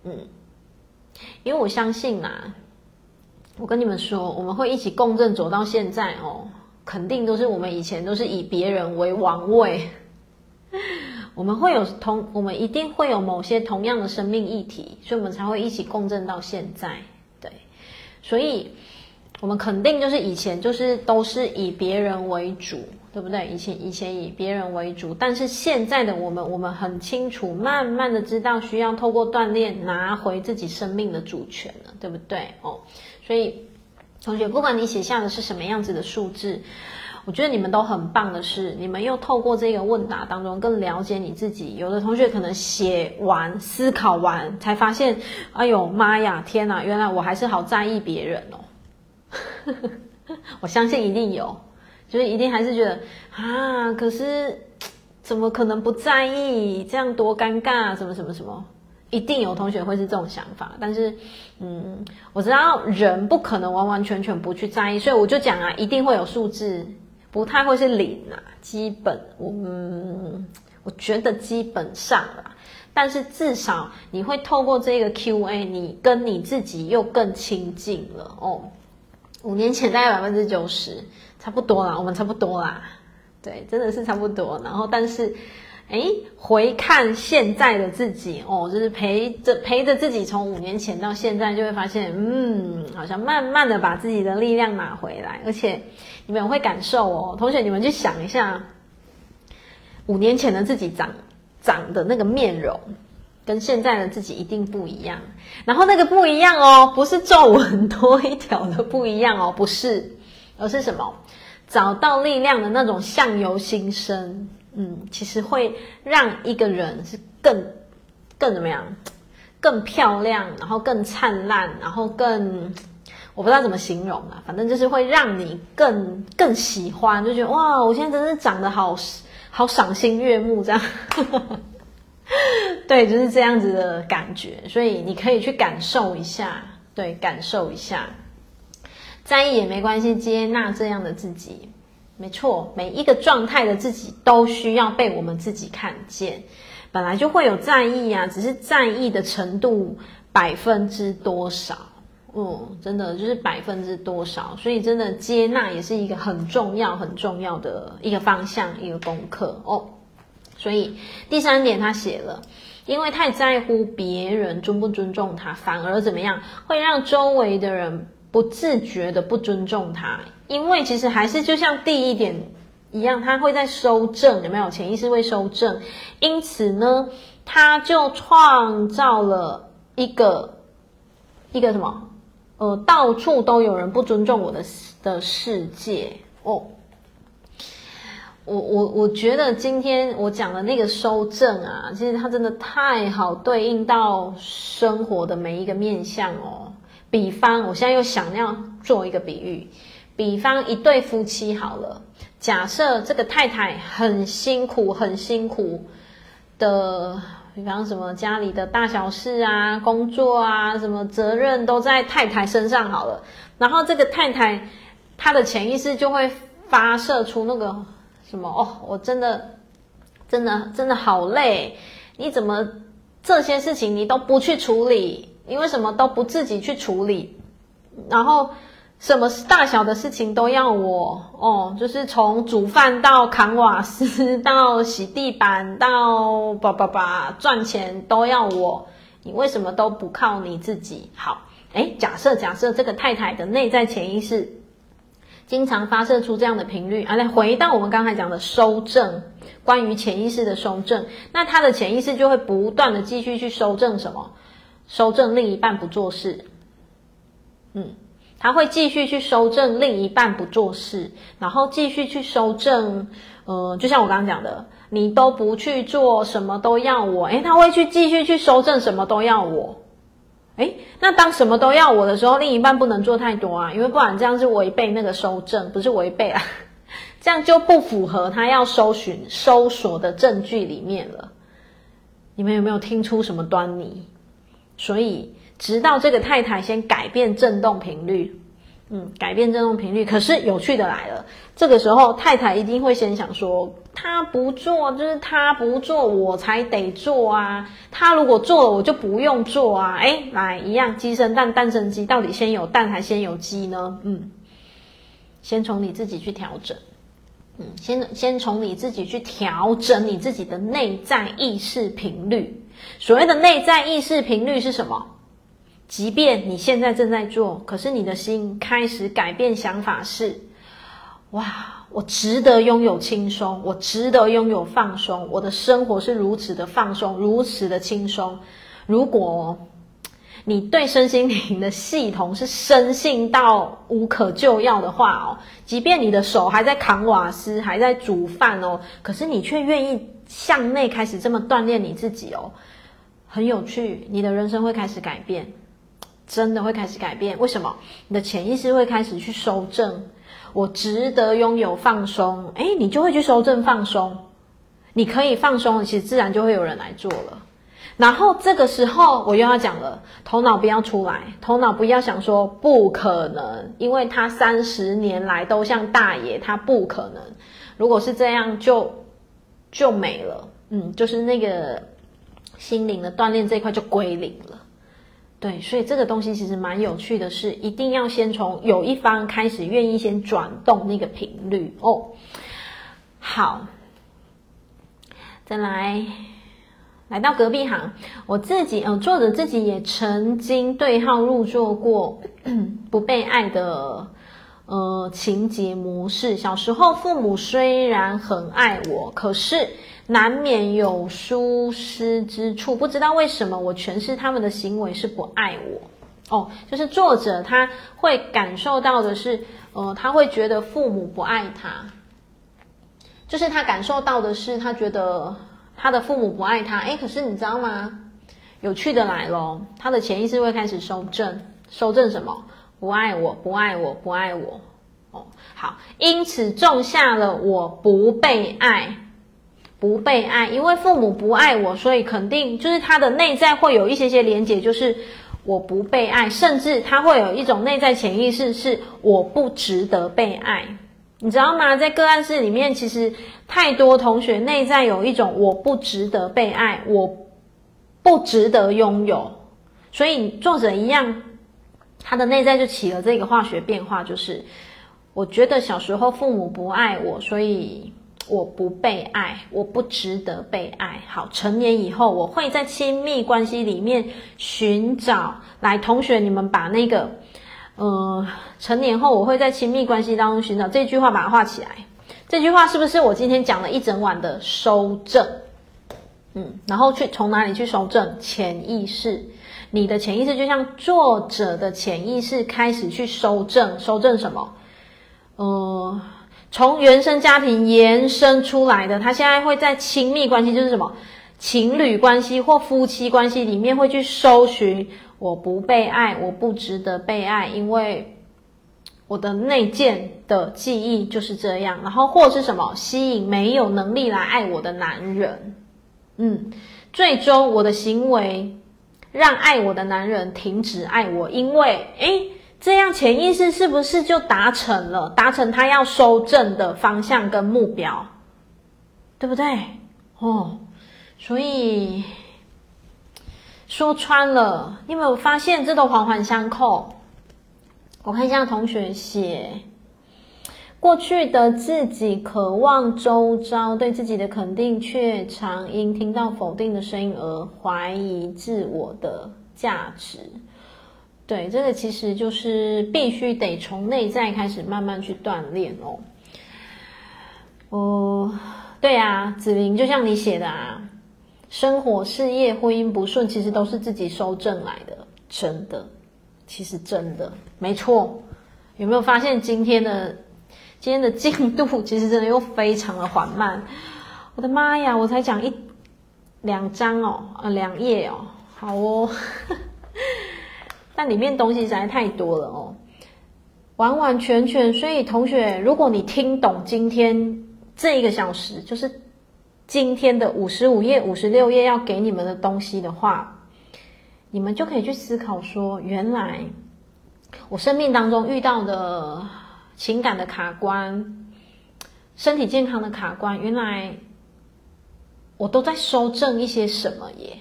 嗯，因为我相信啊，我跟你们说，我们会一起共振走到现在哦，肯定都是我们以前都是以别人为王位。我们会有同，我们一定会有某些同样的生命议题，所以我们才会一起共振到现在。对，所以我们肯定就是以前就是都是以别人为主，对不对？以前以前以别人为主，但是现在的我们，我们很清楚，慢慢的知道需要透过锻炼拿回自己生命的主权了，对不对？哦，所以同学，不管你写下的是什么样子的数字。我觉得你们都很棒的是，你们又透过这个问答当中更了解你自己。有的同学可能写完、思考完，才发现，哎呦妈呀，天哪，原来我还是好在意别人哦。我相信一定有，就是一定还是觉得啊，可是怎么可能不在意？这样多尴尬，什么什么什么，一定有同学会是这种想法。但是，嗯，我知道人不可能完完全全不去在意，所以我就讲啊，一定会有数字。不太会是零啊，基本我嗯，我觉得基本上啦，但是至少你会透过这个 Q&A，你跟你自己又更亲近了哦。五年前大概百分之九十，差不多啦，我们差不多啦，对，真的是差不多。然后，但是，哎，回看现在的自己哦，就是陪着陪着自己从五年前到现在，就会发现，嗯，好像慢慢的把自己的力量拿回来，而且。你们会感受哦，同学，你们去想一下，五年前的自己长长的那个面容，跟现在的自己一定不一样。然后那个不一样哦，不是皱纹多一条的不一样哦，不是，而是什么？找到力量的那种相由心生。嗯，其实会让一个人是更更怎么样？更漂亮，然后更灿烂，然后更。我不知道怎么形容啊，反正就是会让你更更喜欢，就觉得哇，我现在真是长得好好赏心悦目这样，对，就是这样子的感觉。所以你可以去感受一下，对，感受一下，在意也没关系，接纳这样的自己，没错，每一个状态的自己都需要被我们自己看见，本来就会有在意啊，只是在意的程度百分之多少。嗯，真的就是百分之多少，所以真的接纳也是一个很重要、很重要的一个方向、一个功课哦。所以第三点他写了，因为太在乎别人尊不尊重他，反而怎么样，会让周围的人不自觉的不尊重他。因为其实还是就像第一点一样，他会在收正，有没有？潜意识会收正，因此呢，他就创造了一个一个什么？呃，到处都有人不尊重我的的世界哦。我我我觉得今天我讲的那个收正啊，其实它真的太好对应到生活的每一个面向哦。比方，我现在又想要做一个比喻，比方一对夫妻好了，假设这个太太很辛苦，很辛苦的。比方什么家里的大小事啊，工作啊，什么责任都在太太身上好了。然后这个太太，她的潜意识就会发射出那个什么哦，我真的，真的，真的好累。你怎么这些事情你都不去处理？你为什么都不自己去处理？然后。什么大小的事情都要我哦，就是从煮饭到扛瓦斯，到洗地板，到叭叭叭赚钱都要我。你为什么都不靠你自己？好，诶，假设假设这个太太的内在潜意识经常发射出这样的频率，啊，来回到我们刚才讲的收正，关于潜意识的收正，那他的潜意识就会不断的继续去收正什么？收正另一半不做事，嗯。他会继续去收正另一半不做事，然后继续去收正，呃，就像我刚刚讲的，你都不去做什么都要我，诶，他会去继续去收正什么都要我，诶，那当什么都要我的时候，另一半不能做太多啊，因为不然这样是违背那个收正，不是违背啊，这样就不符合他要搜寻搜索的证据里面了。你们有没有听出什么端倪？所以。直到这个太太先改变振动频率，嗯，改变振动频率。可是有趣的来了，这个时候太太一定会先想说，他不做，就是他不做，我才得做啊。他如果做了，我就不用做啊。哎，来一样，鸡生蛋，蛋生鸡，到底先有蛋还先有鸡呢？嗯，先从你自己去调整。嗯，先先从你自己去调整你自己的内在意识频率。所谓的内在意识频率是什么？即便你现在正在做，可是你的心开始改变想法是：哇，我值得拥有轻松，我值得拥有放松，我的生活是如此的放松，如此的轻松。如果你对身心灵的系统是深信到无可救药的话哦，即便你的手还在扛瓦斯，还在煮饭哦，可是你却愿意向内开始这么锻炼你自己哦，很有趣，你的人生会开始改变。真的会开始改变，为什么？你的潜意识会开始去收正，我值得拥有放松，诶，你就会去收正放松，你可以放松，其实自然就会有人来做了。然后这个时候我又要讲了，头脑不要出来，头脑不要想说不可能，因为他三十年来都像大爷，他不可能。如果是这样，就就没了，嗯，就是那个心灵的锻炼这一块就归零了。对，所以这个东西其实蛮有趣的是，一定要先从有一方开始愿意先转动那个频率哦。好，再来，来到隔壁行，我自己呃，作者自己也曾经对号入座过不被爱的呃情节模式。小时候父母虽然很爱我，可是。难免有疏失之处，不知道为什么我诠释他们的行为是不爱我哦，就是作者他会感受到的是，呃，他会觉得父母不爱他，就是他感受到的是，他觉得他的父母不爱他。诶，可是你知道吗？有趣的来咯，他的潜意识会开始收正，收正什么？不爱我，不爱我，不爱我。哦，好，因此种下了我不被爱。不被爱，因为父母不爱我，所以肯定就是他的内在会有一些些连结，就是我不被爱，甚至他会有一种内在潜意识是我不值得被爱，你知道吗？在个案室里面，其实太多同学内在有一种我不值得被爱，我不值得拥有，所以作者一样，他的内在就起了这个化学变化，就是我觉得小时候父母不爱我，所以。我不被爱，我不值得被爱。好，成年以后，我会在亲密关系里面寻找。来，同学，你们把那个，呃，成年后我会在亲密关系当中寻找这句话，把它画起来。这句话是不是我今天讲了一整晚的收正？嗯，然后去从哪里去收正？潜意识，你的潜意识就像作者的潜意识开始去收正，收正什么？呃。从原生家庭延伸出来的，他现在会在亲密关系，就是什么情侣关系或夫妻关系里面，会去搜寻我不被爱，我不值得被爱，因为我的内建的记忆就是这样。然后或是什么吸引没有能力来爱我的男人，嗯，最终我的行为让爱我的男人停止爱我，因为诶。这样潜意识是不是就达成了？达成他要收正的方向跟目标，对不对？哦，所以说穿了，你有没有发现这都环环相扣？我看一下同学写，过去的自己渴望周遭对自己的肯定，却常因听到否定的声音而怀疑自我的价值。对，这个其实就是必须得从内在开始慢慢去锻炼哦。哦，对啊，子玲就像你写的啊，生活、事业、婚姻不顺，其实都是自己收正来的，真的，其实真的没错。有没有发现今天的今天的进度其实真的又非常的缓慢？我的妈呀，我才讲一两章哦，啊，两页哦，好哦。但里面东西实在太多了哦，完完全全。所以同学，如果你听懂今天这一个小时，就是今天的五十五页、五十六页要给你们的东西的话，你们就可以去思考说，原来我生命当中遇到的情感的卡关、身体健康的卡关，原来我都在修正一些什么耶？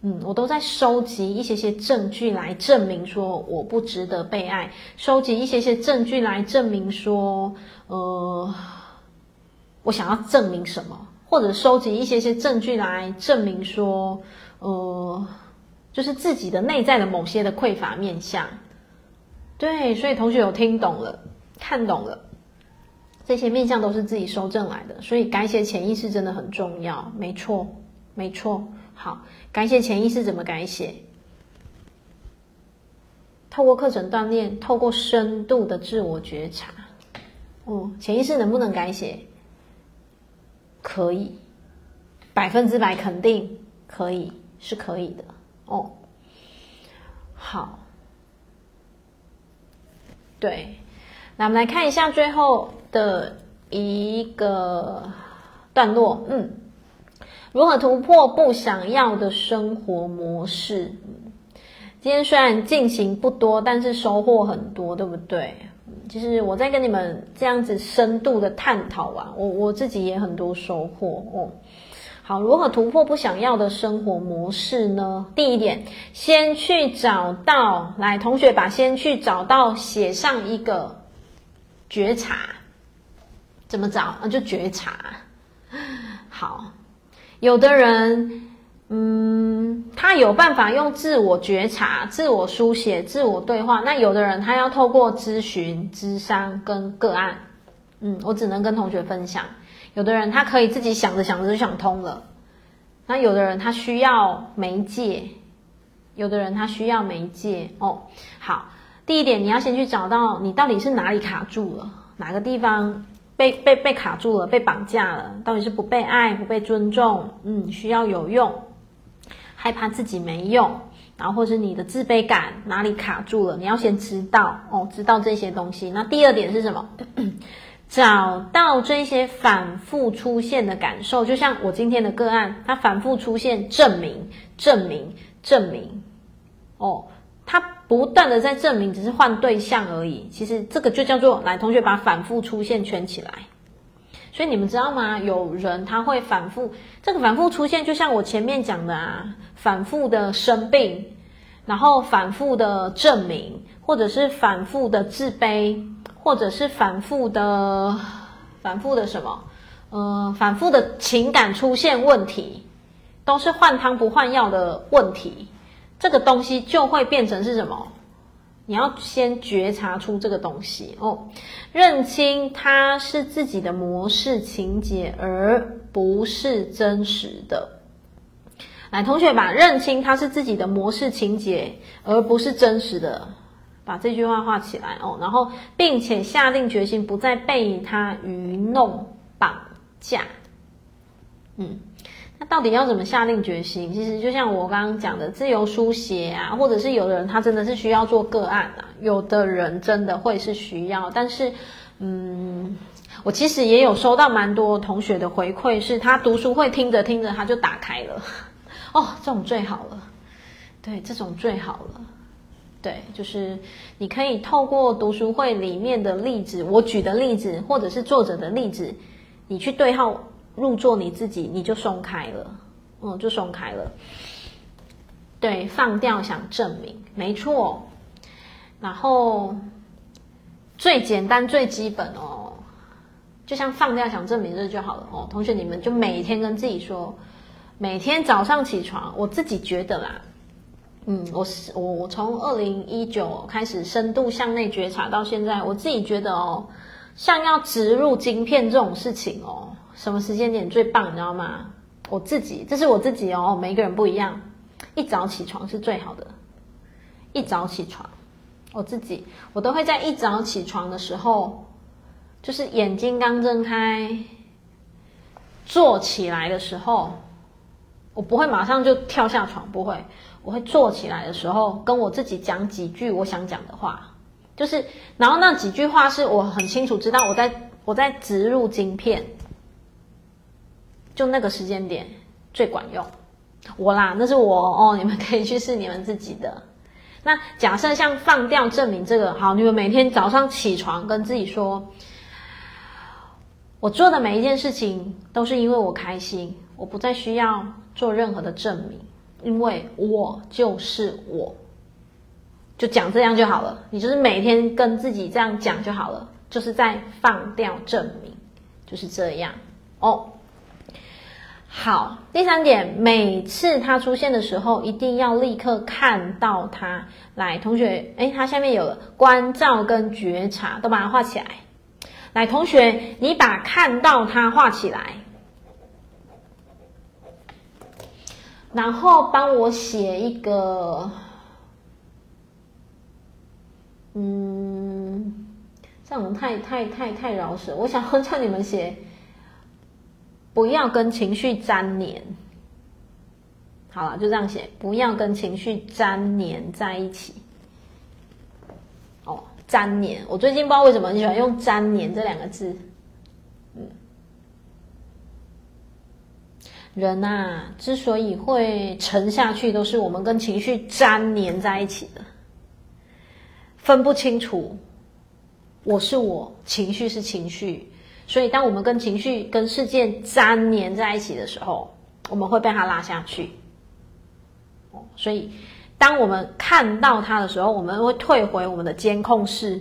嗯，我都在收集一些些证据来证明说我不值得被爱，收集一些些证据来证明说，呃，我想要证明什么，或者收集一些些证据来证明说，呃，就是自己的内在的某些的匮乏面相。对，所以同学有听懂了，看懂了，这些面相都是自己收正来的，所以改写潜意识真的很重要，没错，没错。好，改写潜意识怎么改写？透过课程锻炼，透过深度的自我觉察。哦，潜意识能不能改写？可以，百分之百肯定可以，是可以的。哦，好，对，那我们来看一下最后的一个段落。嗯。如何突破不想要的生活模式？今天虽然进行不多，但是收获很多，对不对？其实我在跟你们这样子深度的探讨啊，我我自己也很多收获哦。好，如何突破不想要的生活模式呢？第一点，先去找到，来，同学把先去找到写上一个觉察，怎么找啊？就觉察。好。有的人，嗯，他有办法用自我觉察、自我书写、自我对话。那有的人，他要透过咨询、咨商跟个案。嗯，我只能跟同学分享。有的人，他可以自己想着想着就想通了。那有的人，他需要媒介。有的人，他需要媒介。哦，好，第一点，你要先去找到你到底是哪里卡住了，哪个地方。被被被卡住了，被绑架了，到底是不被爱、不被尊重？嗯，需要有用，害怕自己没用，然后或是你的自卑感哪里卡住了？你要先知道哦，知道这些东西。那第二点是什么？找到这些反复出现的感受，就像我今天的个案，它反复出现，证明、证明、证明，哦。不断的在证明，只是换对象而已。其实这个就叫做，来，同学把反复出现圈起来。所以你们知道吗？有人他会反复，这个反复出现，就像我前面讲的啊，反复的生病，然后反复的证明，或者是反复的自卑，或者是反复的反复的什么？呃，反复的情感出现问题，都是换汤不换药的问题。这个东西就会变成是什么？你要先觉察出这个东西哦，认清它是自己的模式情节，而不是真实的。来，同学把认清它是自己的模式情节，而不是真实的，把这句话画起来哦。然后，并且下定决心不再被它愚弄绑架。嗯。那到底要怎么下定决心？其实就像我刚刚讲的，自由书写啊，或者是有的人他真的是需要做个案啊，有的人真的会是需要。但是，嗯，我其实也有收到蛮多同学的回馈，是他读书会听着听着他就打开了，哦，这种最好了，对，这种最好了，对，就是你可以透过读书会里面的例子，我举的例子，或者是作者的例子，你去对号。入座你自己，你就松开了，嗯，就松开了。对，放掉想证明，没错。然后最简单、最基本哦，就像放掉想证明这就好了哦。同学，你们就每天跟自己说，每天早上起床，我自己觉得啦，嗯，我我我从二零一九开始深度向内觉察到现在，我自己觉得哦，像要植入晶片这种事情哦。什么时间点最棒，你知道吗？我自己，这是我自己哦，每一个人不一样。一早起床是最好的，一早起床，我自己，我都会在一早起床的时候，就是眼睛刚睁开，坐起来的时候，我不会马上就跳下床，不会，我会坐起来的时候，跟我自己讲几句我想讲的话，就是，然后那几句话是我很清楚知道我在我在植入晶片。就那个时间点最管用，我啦，那是我哦，你们可以去试你们自己的。那假设像放掉证明这个，好，你们每天早上起床跟自己说，我做的每一件事情都是因为我开心，我不再需要做任何的证明，因为我就是我，就讲这样就好了。你就是每天跟自己这样讲就好了，就是在放掉证明，就是这样哦。好，第三点，每次它出现的时候，一定要立刻看到它。来，同学，哎，它下面有了关照跟觉察，都把它画起来。来，同学，你把看到它画起来，然后帮我写一个，嗯，这样太太太太饶舌，我想要叫你们写。不要跟情绪粘黏，好了，就这样写。不要跟情绪粘黏在一起。哦，粘黏，我最近不知道为什么很喜欢用“粘黏”这两个字。嗯，人啊，之所以会沉下去，都是我们跟情绪粘黏在一起的，分不清楚，我是我，情绪是情绪。所以，当我们跟情绪、跟事件粘黏在一起的时候，我们会被它拉下去。哦，所以当我们看到它的时候，我们会退回我们的监控室，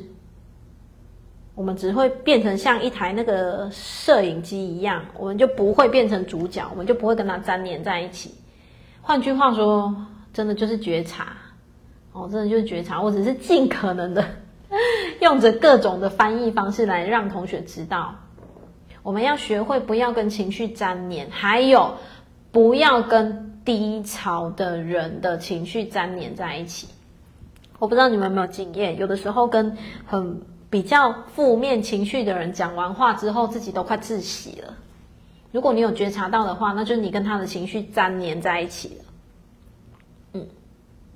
我们只会变成像一台那个摄影机一样，我们就不会变成主角，我们就不会跟它粘黏在一起。换句话说，真的就是觉察，哦，真的就是觉察。我只是尽可能的 用着各种的翻译方式来让同学知道。我们要学会不要跟情绪粘黏，还有不要跟低潮的人的情绪粘黏在一起。我不知道你们有没有经验，有的时候跟很比较负面情绪的人讲完话之后，自己都快窒息了。如果你有觉察到的话，那就是你跟他的情绪粘黏在一起了。嗯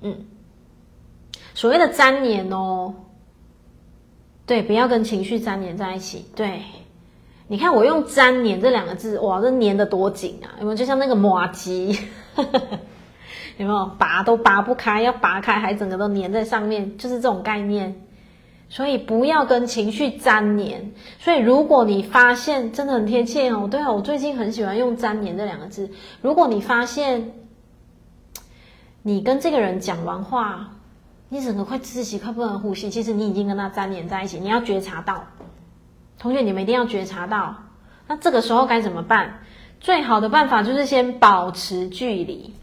嗯，所谓的粘黏哦，对，不要跟情绪粘黏在一起，对。你看我用“粘黏”这两个字，哇，这粘得多紧啊！有没有？就像那个麻糬，有没有？拔都拔不开，要拔开还整个都粘在上面，就是这种概念。所以不要跟情绪粘黏。所以如果你发现真的很贴切哦，对啊，我最近很喜欢用“粘黏”这两个字。如果你发现你跟这个人讲完话，你整个快窒息，快不能呼吸，其实你已经跟他粘黏在一起，你要觉察到。同学，你们一定要觉察到，那这个时候该怎么办？最好的办法就是先保持距离，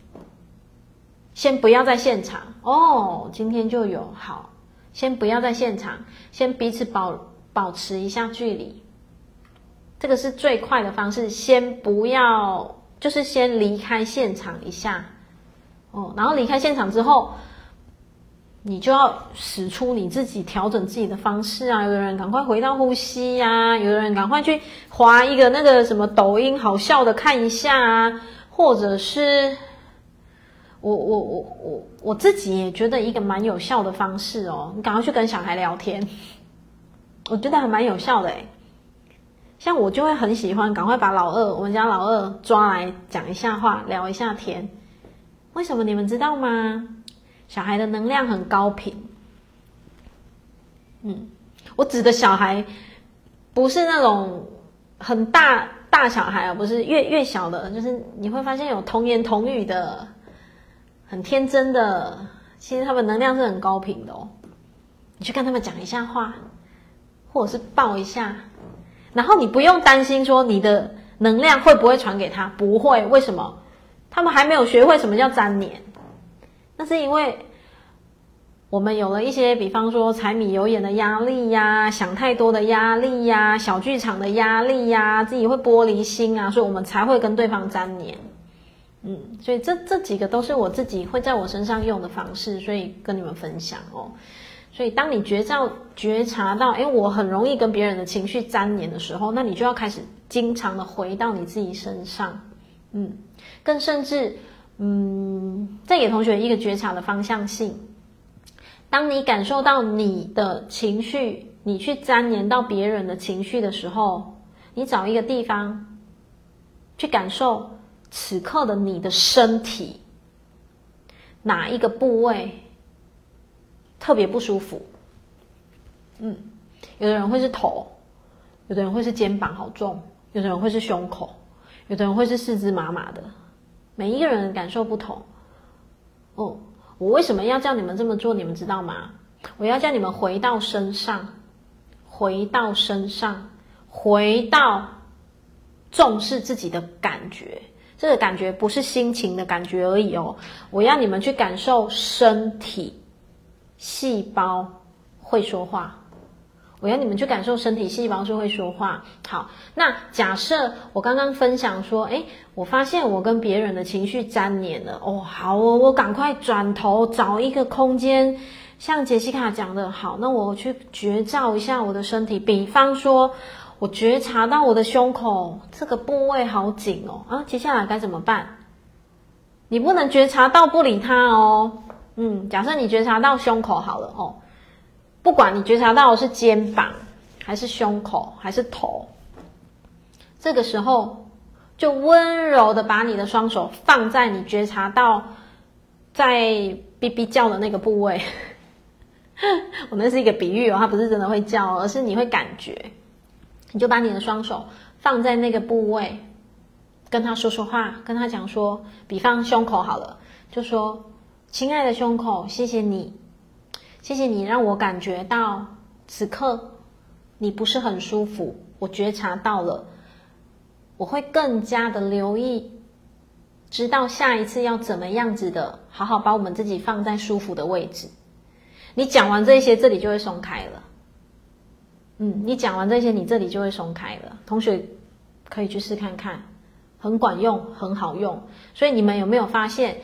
先不要在现场哦。今天就有好，先不要在现场，先彼此保保持一下距离，这个是最快的方式。先不要，就是先离开现场一下哦，然后离开现场之后。你就要使出你自己调整自己的方式啊！有的人赶快回到呼吸呀、啊，有的人赶快去滑一个那个什么抖音好笑的看一下啊，或者是我我我我我自己也觉得一个蛮有效的方式哦，你赶快去跟小孩聊天，我觉得还蛮有效的诶。像我就会很喜欢赶快把老二，我们家老二抓来讲一下话，聊一下天。为什么你们知道吗？小孩的能量很高频，嗯，我指的小孩不是那种很大大小孩啊，不是越越小的，就是你会发现有童言童语的，很天真的，其实他们能量是很高频的哦。你去跟他们讲一下话，或者是抱一下，然后你不用担心说你的能量会不会传给他，不会，为什么？他们还没有学会什么叫粘黏。那是因为我们有了一些，比方说柴米油盐的压力呀，想太多的压力呀，小剧场的压力呀，自己会玻璃心啊，所以我们才会跟对方粘黏。嗯，所以这这几个都是我自己会在我身上用的方式，所以跟你们分享哦。所以当你觉照觉察到，诶，我很容易跟别人的情绪粘黏的时候，那你就要开始经常的回到你自己身上。嗯，更甚至。嗯，再给同学一个觉察的方向性。当你感受到你的情绪，你去粘连到别人的情绪的时候，你找一个地方去感受此刻的你的身体，哪一个部位特别不舒服。嗯，有的人会是头，有的人会是肩膀好重，有的人会是胸口，有的人会是四肢麻麻的，每一个人感受不同。哦，我为什么要叫你们这么做？你们知道吗？我要叫你们回到身上，回到身上，回到重视自己的感觉。这个感觉不是心情的感觉而已哦，我要你们去感受身体细胞会说话，我要你们去感受身体细胞是会说话。好，那假设我刚刚分享说，诶，我发现我跟别人的情绪粘连了，哦，好哦，我赶快转头找一个空间，像杰西卡讲的，好，那我去觉照一下我的身体，比方说。我觉察到我的胸口这个部位好紧哦，啊，接下来该怎么办？你不能觉察到不理它哦。嗯，假设你觉察到胸口好了哦，不管你觉察到的是肩膀还是胸口还是头，这个时候就温柔的把你的双手放在你觉察到在哔哔叫的那个部位。我那是一个比喻哦，它不是真的会叫，而是你会感觉。你就把你的双手放在那个部位，跟他说说话，跟他讲说，比方胸口好了，就说：“亲爱的胸口，谢谢你，谢谢你让我感觉到此刻你不是很舒服，我觉察到了，我会更加的留意，知道下一次要怎么样子的，好好把我们自己放在舒服的位置。”你讲完这些，这里就会松开了。嗯，你讲完这些，你这里就会松开了。同学可以去试看看，很管用，很好用。所以你们有没有发现，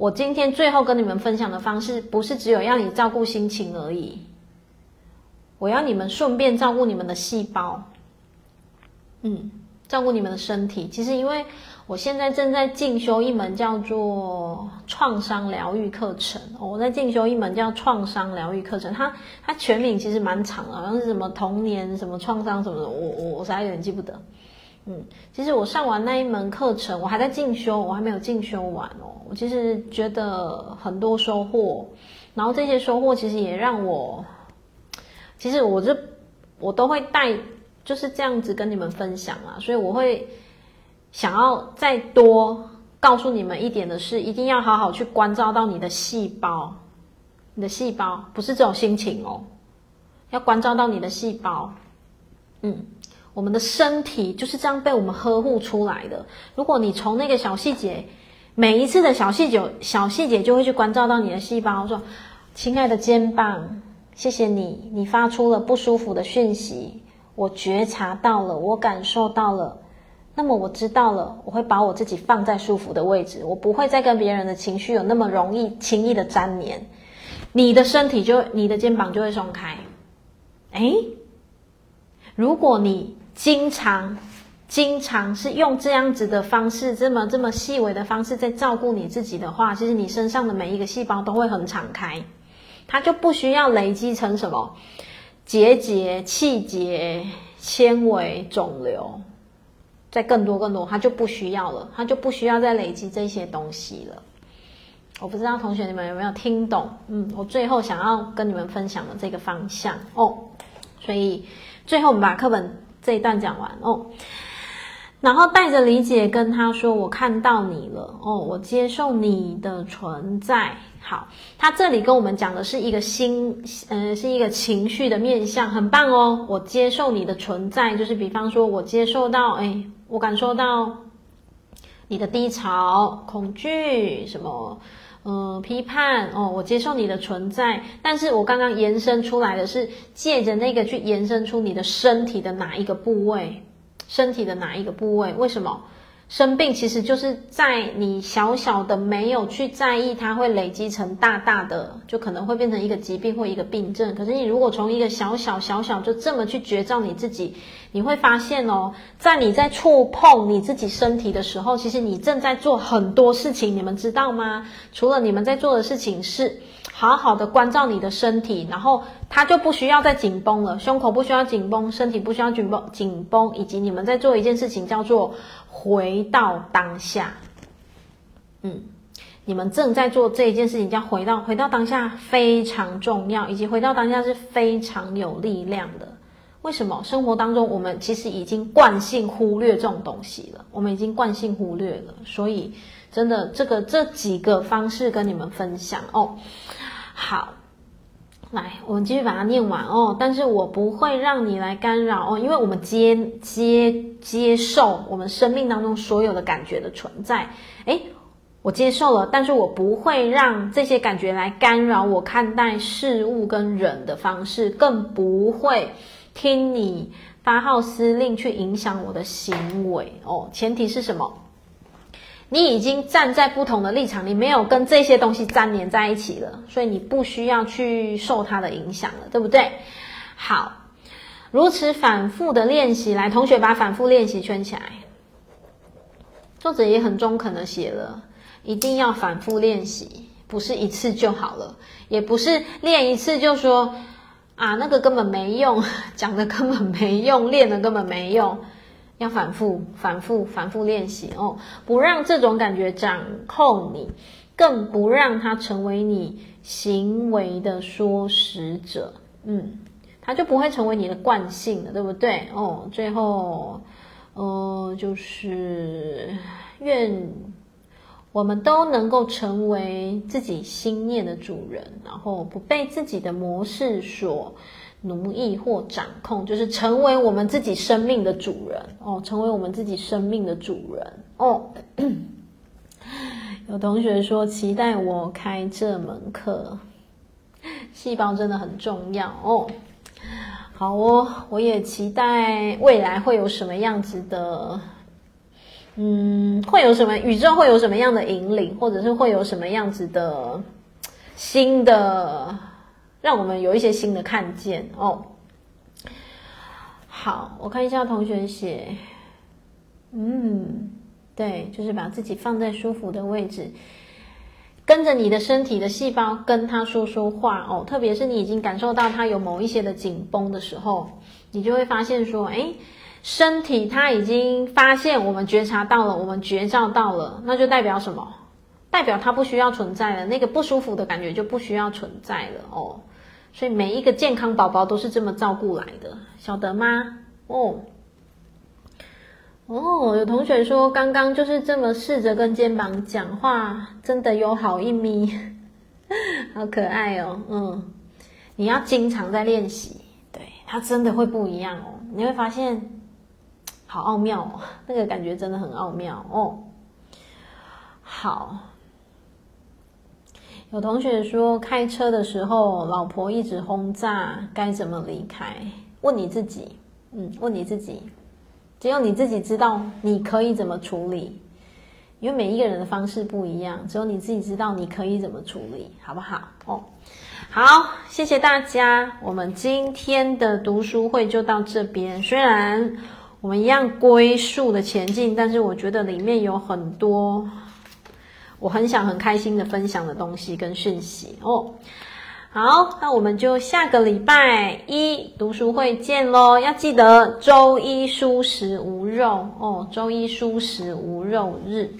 我今天最后跟你们分享的方式，不是只有让你照顾心情而已，我要你们顺便照顾你们的细胞，嗯，照顾你们的身体。其实因为。我现在正在进修一门叫做创伤疗愈课程。我在进修一门叫创伤疗愈课程，它它全名其实蛮长的，好像是什么童年什么创伤什么的，我我我实在有点记不得。嗯，其实我上完那一门课程，我还在进修，我还没有进修完哦。我其实觉得很多收获，然后这些收获其实也让我，其实我这我都会带就是这样子跟你们分享啊，所以我会。想要再多告诉你们一点的是，一定要好好去关照到你的细胞，你的细胞不是这种心情哦，要关照到你的细胞。嗯，我们的身体就是这样被我们呵护出来的。如果你从那个小细节，每一次的小细节，小细节就会去关照到你的细胞，说：“亲爱的肩膀，谢谢你，你发出了不舒服的讯息，我觉察到了，我感受到了。”那么我知道了，我会把我自己放在舒服的位置，我不会再跟别人的情绪有那么容易轻易的粘连，你的身体就你的肩膀就会松开。诶，如果你经常经常是用这样子的方式，这么这么细微的方式在照顾你自己的话，其实你身上的每一个细胞都会很敞开，它就不需要累积成什么结节、气节、纤维、肿瘤。再更多更多，它就不需要了，它就不需要再累积这些东西了。我不知道同学你们有没有听懂？嗯，我最后想要跟你们分享的这个方向哦。所以最后我们把课本这一段讲完哦，然后带着理解跟他说：“我看到你了哦，我接受你的存在。”好，他这里跟我们讲的是一个心，呃，是一个情绪的面向，很棒哦。我接受你的存在，就是比方说我接受到，哎。我感受到你的低潮、恐惧，什么，嗯，批判哦，我接受你的存在。但是我刚刚延伸出来的是借着那个去延伸出你的身体的哪一个部位，身体的哪一个部位？为什么？生病其实就是在你小小的没有去在意，它会累积成大大的，就可能会变成一个疾病或一个病症。可是你如果从一个小小小小就这么去觉照你自己，你会发现哦，在你在触碰你自己身体的时候，其实你正在做很多事情，你们知道吗？除了你们在做的事情是好好的关照你的身体，然后它就不需要再紧绷了，胸口不需要紧绷，身体不需要紧绷紧绷，以及你们在做一件事情叫做。回到当下，嗯，你们正在做这一件事情，叫回到回到当下非常重要，以及回到当下是非常有力量的。为什么？生活当中我们其实已经惯性忽略这种东西了，我们已经惯性忽略了，所以真的这个这几个方式跟你们分享哦。好，来，我们继续把它念完哦。但是我不会让你来干扰哦，因为我们接接接受我们生命当中所有的感觉的存在，诶我接受了，但是我不会让这些感觉来干扰我看待事物跟人的方式，更不会听你发号施令去影响我的行为哦。前提是什么？你已经站在不同的立场，你没有跟这些东西粘连在一起了，所以你不需要去受它的影响了，对不对？好，如此反复的练习，来，同学把反复练习圈起来。作者也很中肯的写了。一定要反复练习，不是一次就好了，也不是练一次就说啊，那个根本没用，讲的根本没用，练的根本没用，要反复、反复、反复练习哦，不让这种感觉掌控你，更不让它成为你行为的说使者，嗯，它就不会成为你的惯性了，对不对？哦，最后，呃，就是愿。我们都能够成为自己心念的主人，然后不被自己的模式所奴役或掌控，就是成为我们自己生命的主人哦，成为我们自己生命的主人哦。有同学说期待我开这门课，细胞真的很重要哦。好哦，我也期待未来会有什么样子的。嗯，会有什么宇宙会有什么样的引领，或者是会有什么样子的新的，让我们有一些新的看见哦。好，我看一下同学写，嗯，对，就是把自己放在舒服的位置，跟着你的身体的细胞跟他说说话哦。特别是你已经感受到他有某一些的紧绷的时候，你就会发现说，哎。身体它已经发现，我们觉察到了，我们觉照到了，那就代表什么？代表它不需要存在了，那个不舒服的感觉就不需要存在了哦。所以每一个健康宝宝都是这么照顾来的，晓得吗？哦哦，有同学说刚刚就是这么试着跟肩膀讲话，真的有好一咪，好可爱哦。嗯，你要经常在练习，对，它真的会不一样哦，你会发现。好奥妙哦，那个感觉真的很奥妙哦。好，有同学说开车的时候老婆一直轰炸，该怎么离开？问你自己，嗯，问你自己，只有你自己知道你可以怎么处理，因为每一个人的方式不一样，只有你自己知道你可以怎么处理，好不好？哦，好，谢谢大家，我们今天的读书会就到这边，虽然。我们一样龟速的前进，但是我觉得里面有很多我很想很开心的分享的东西跟讯息哦。好，那我们就下个礼拜一读书会见喽！要记得周一蔬食无肉哦，周一蔬食无肉日。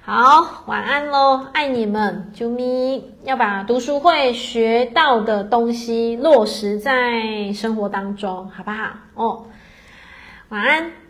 好，晚安喽，爱你们，啾咪！要把读书会学到的东西落实在生活当中，好不好？哦。晚安。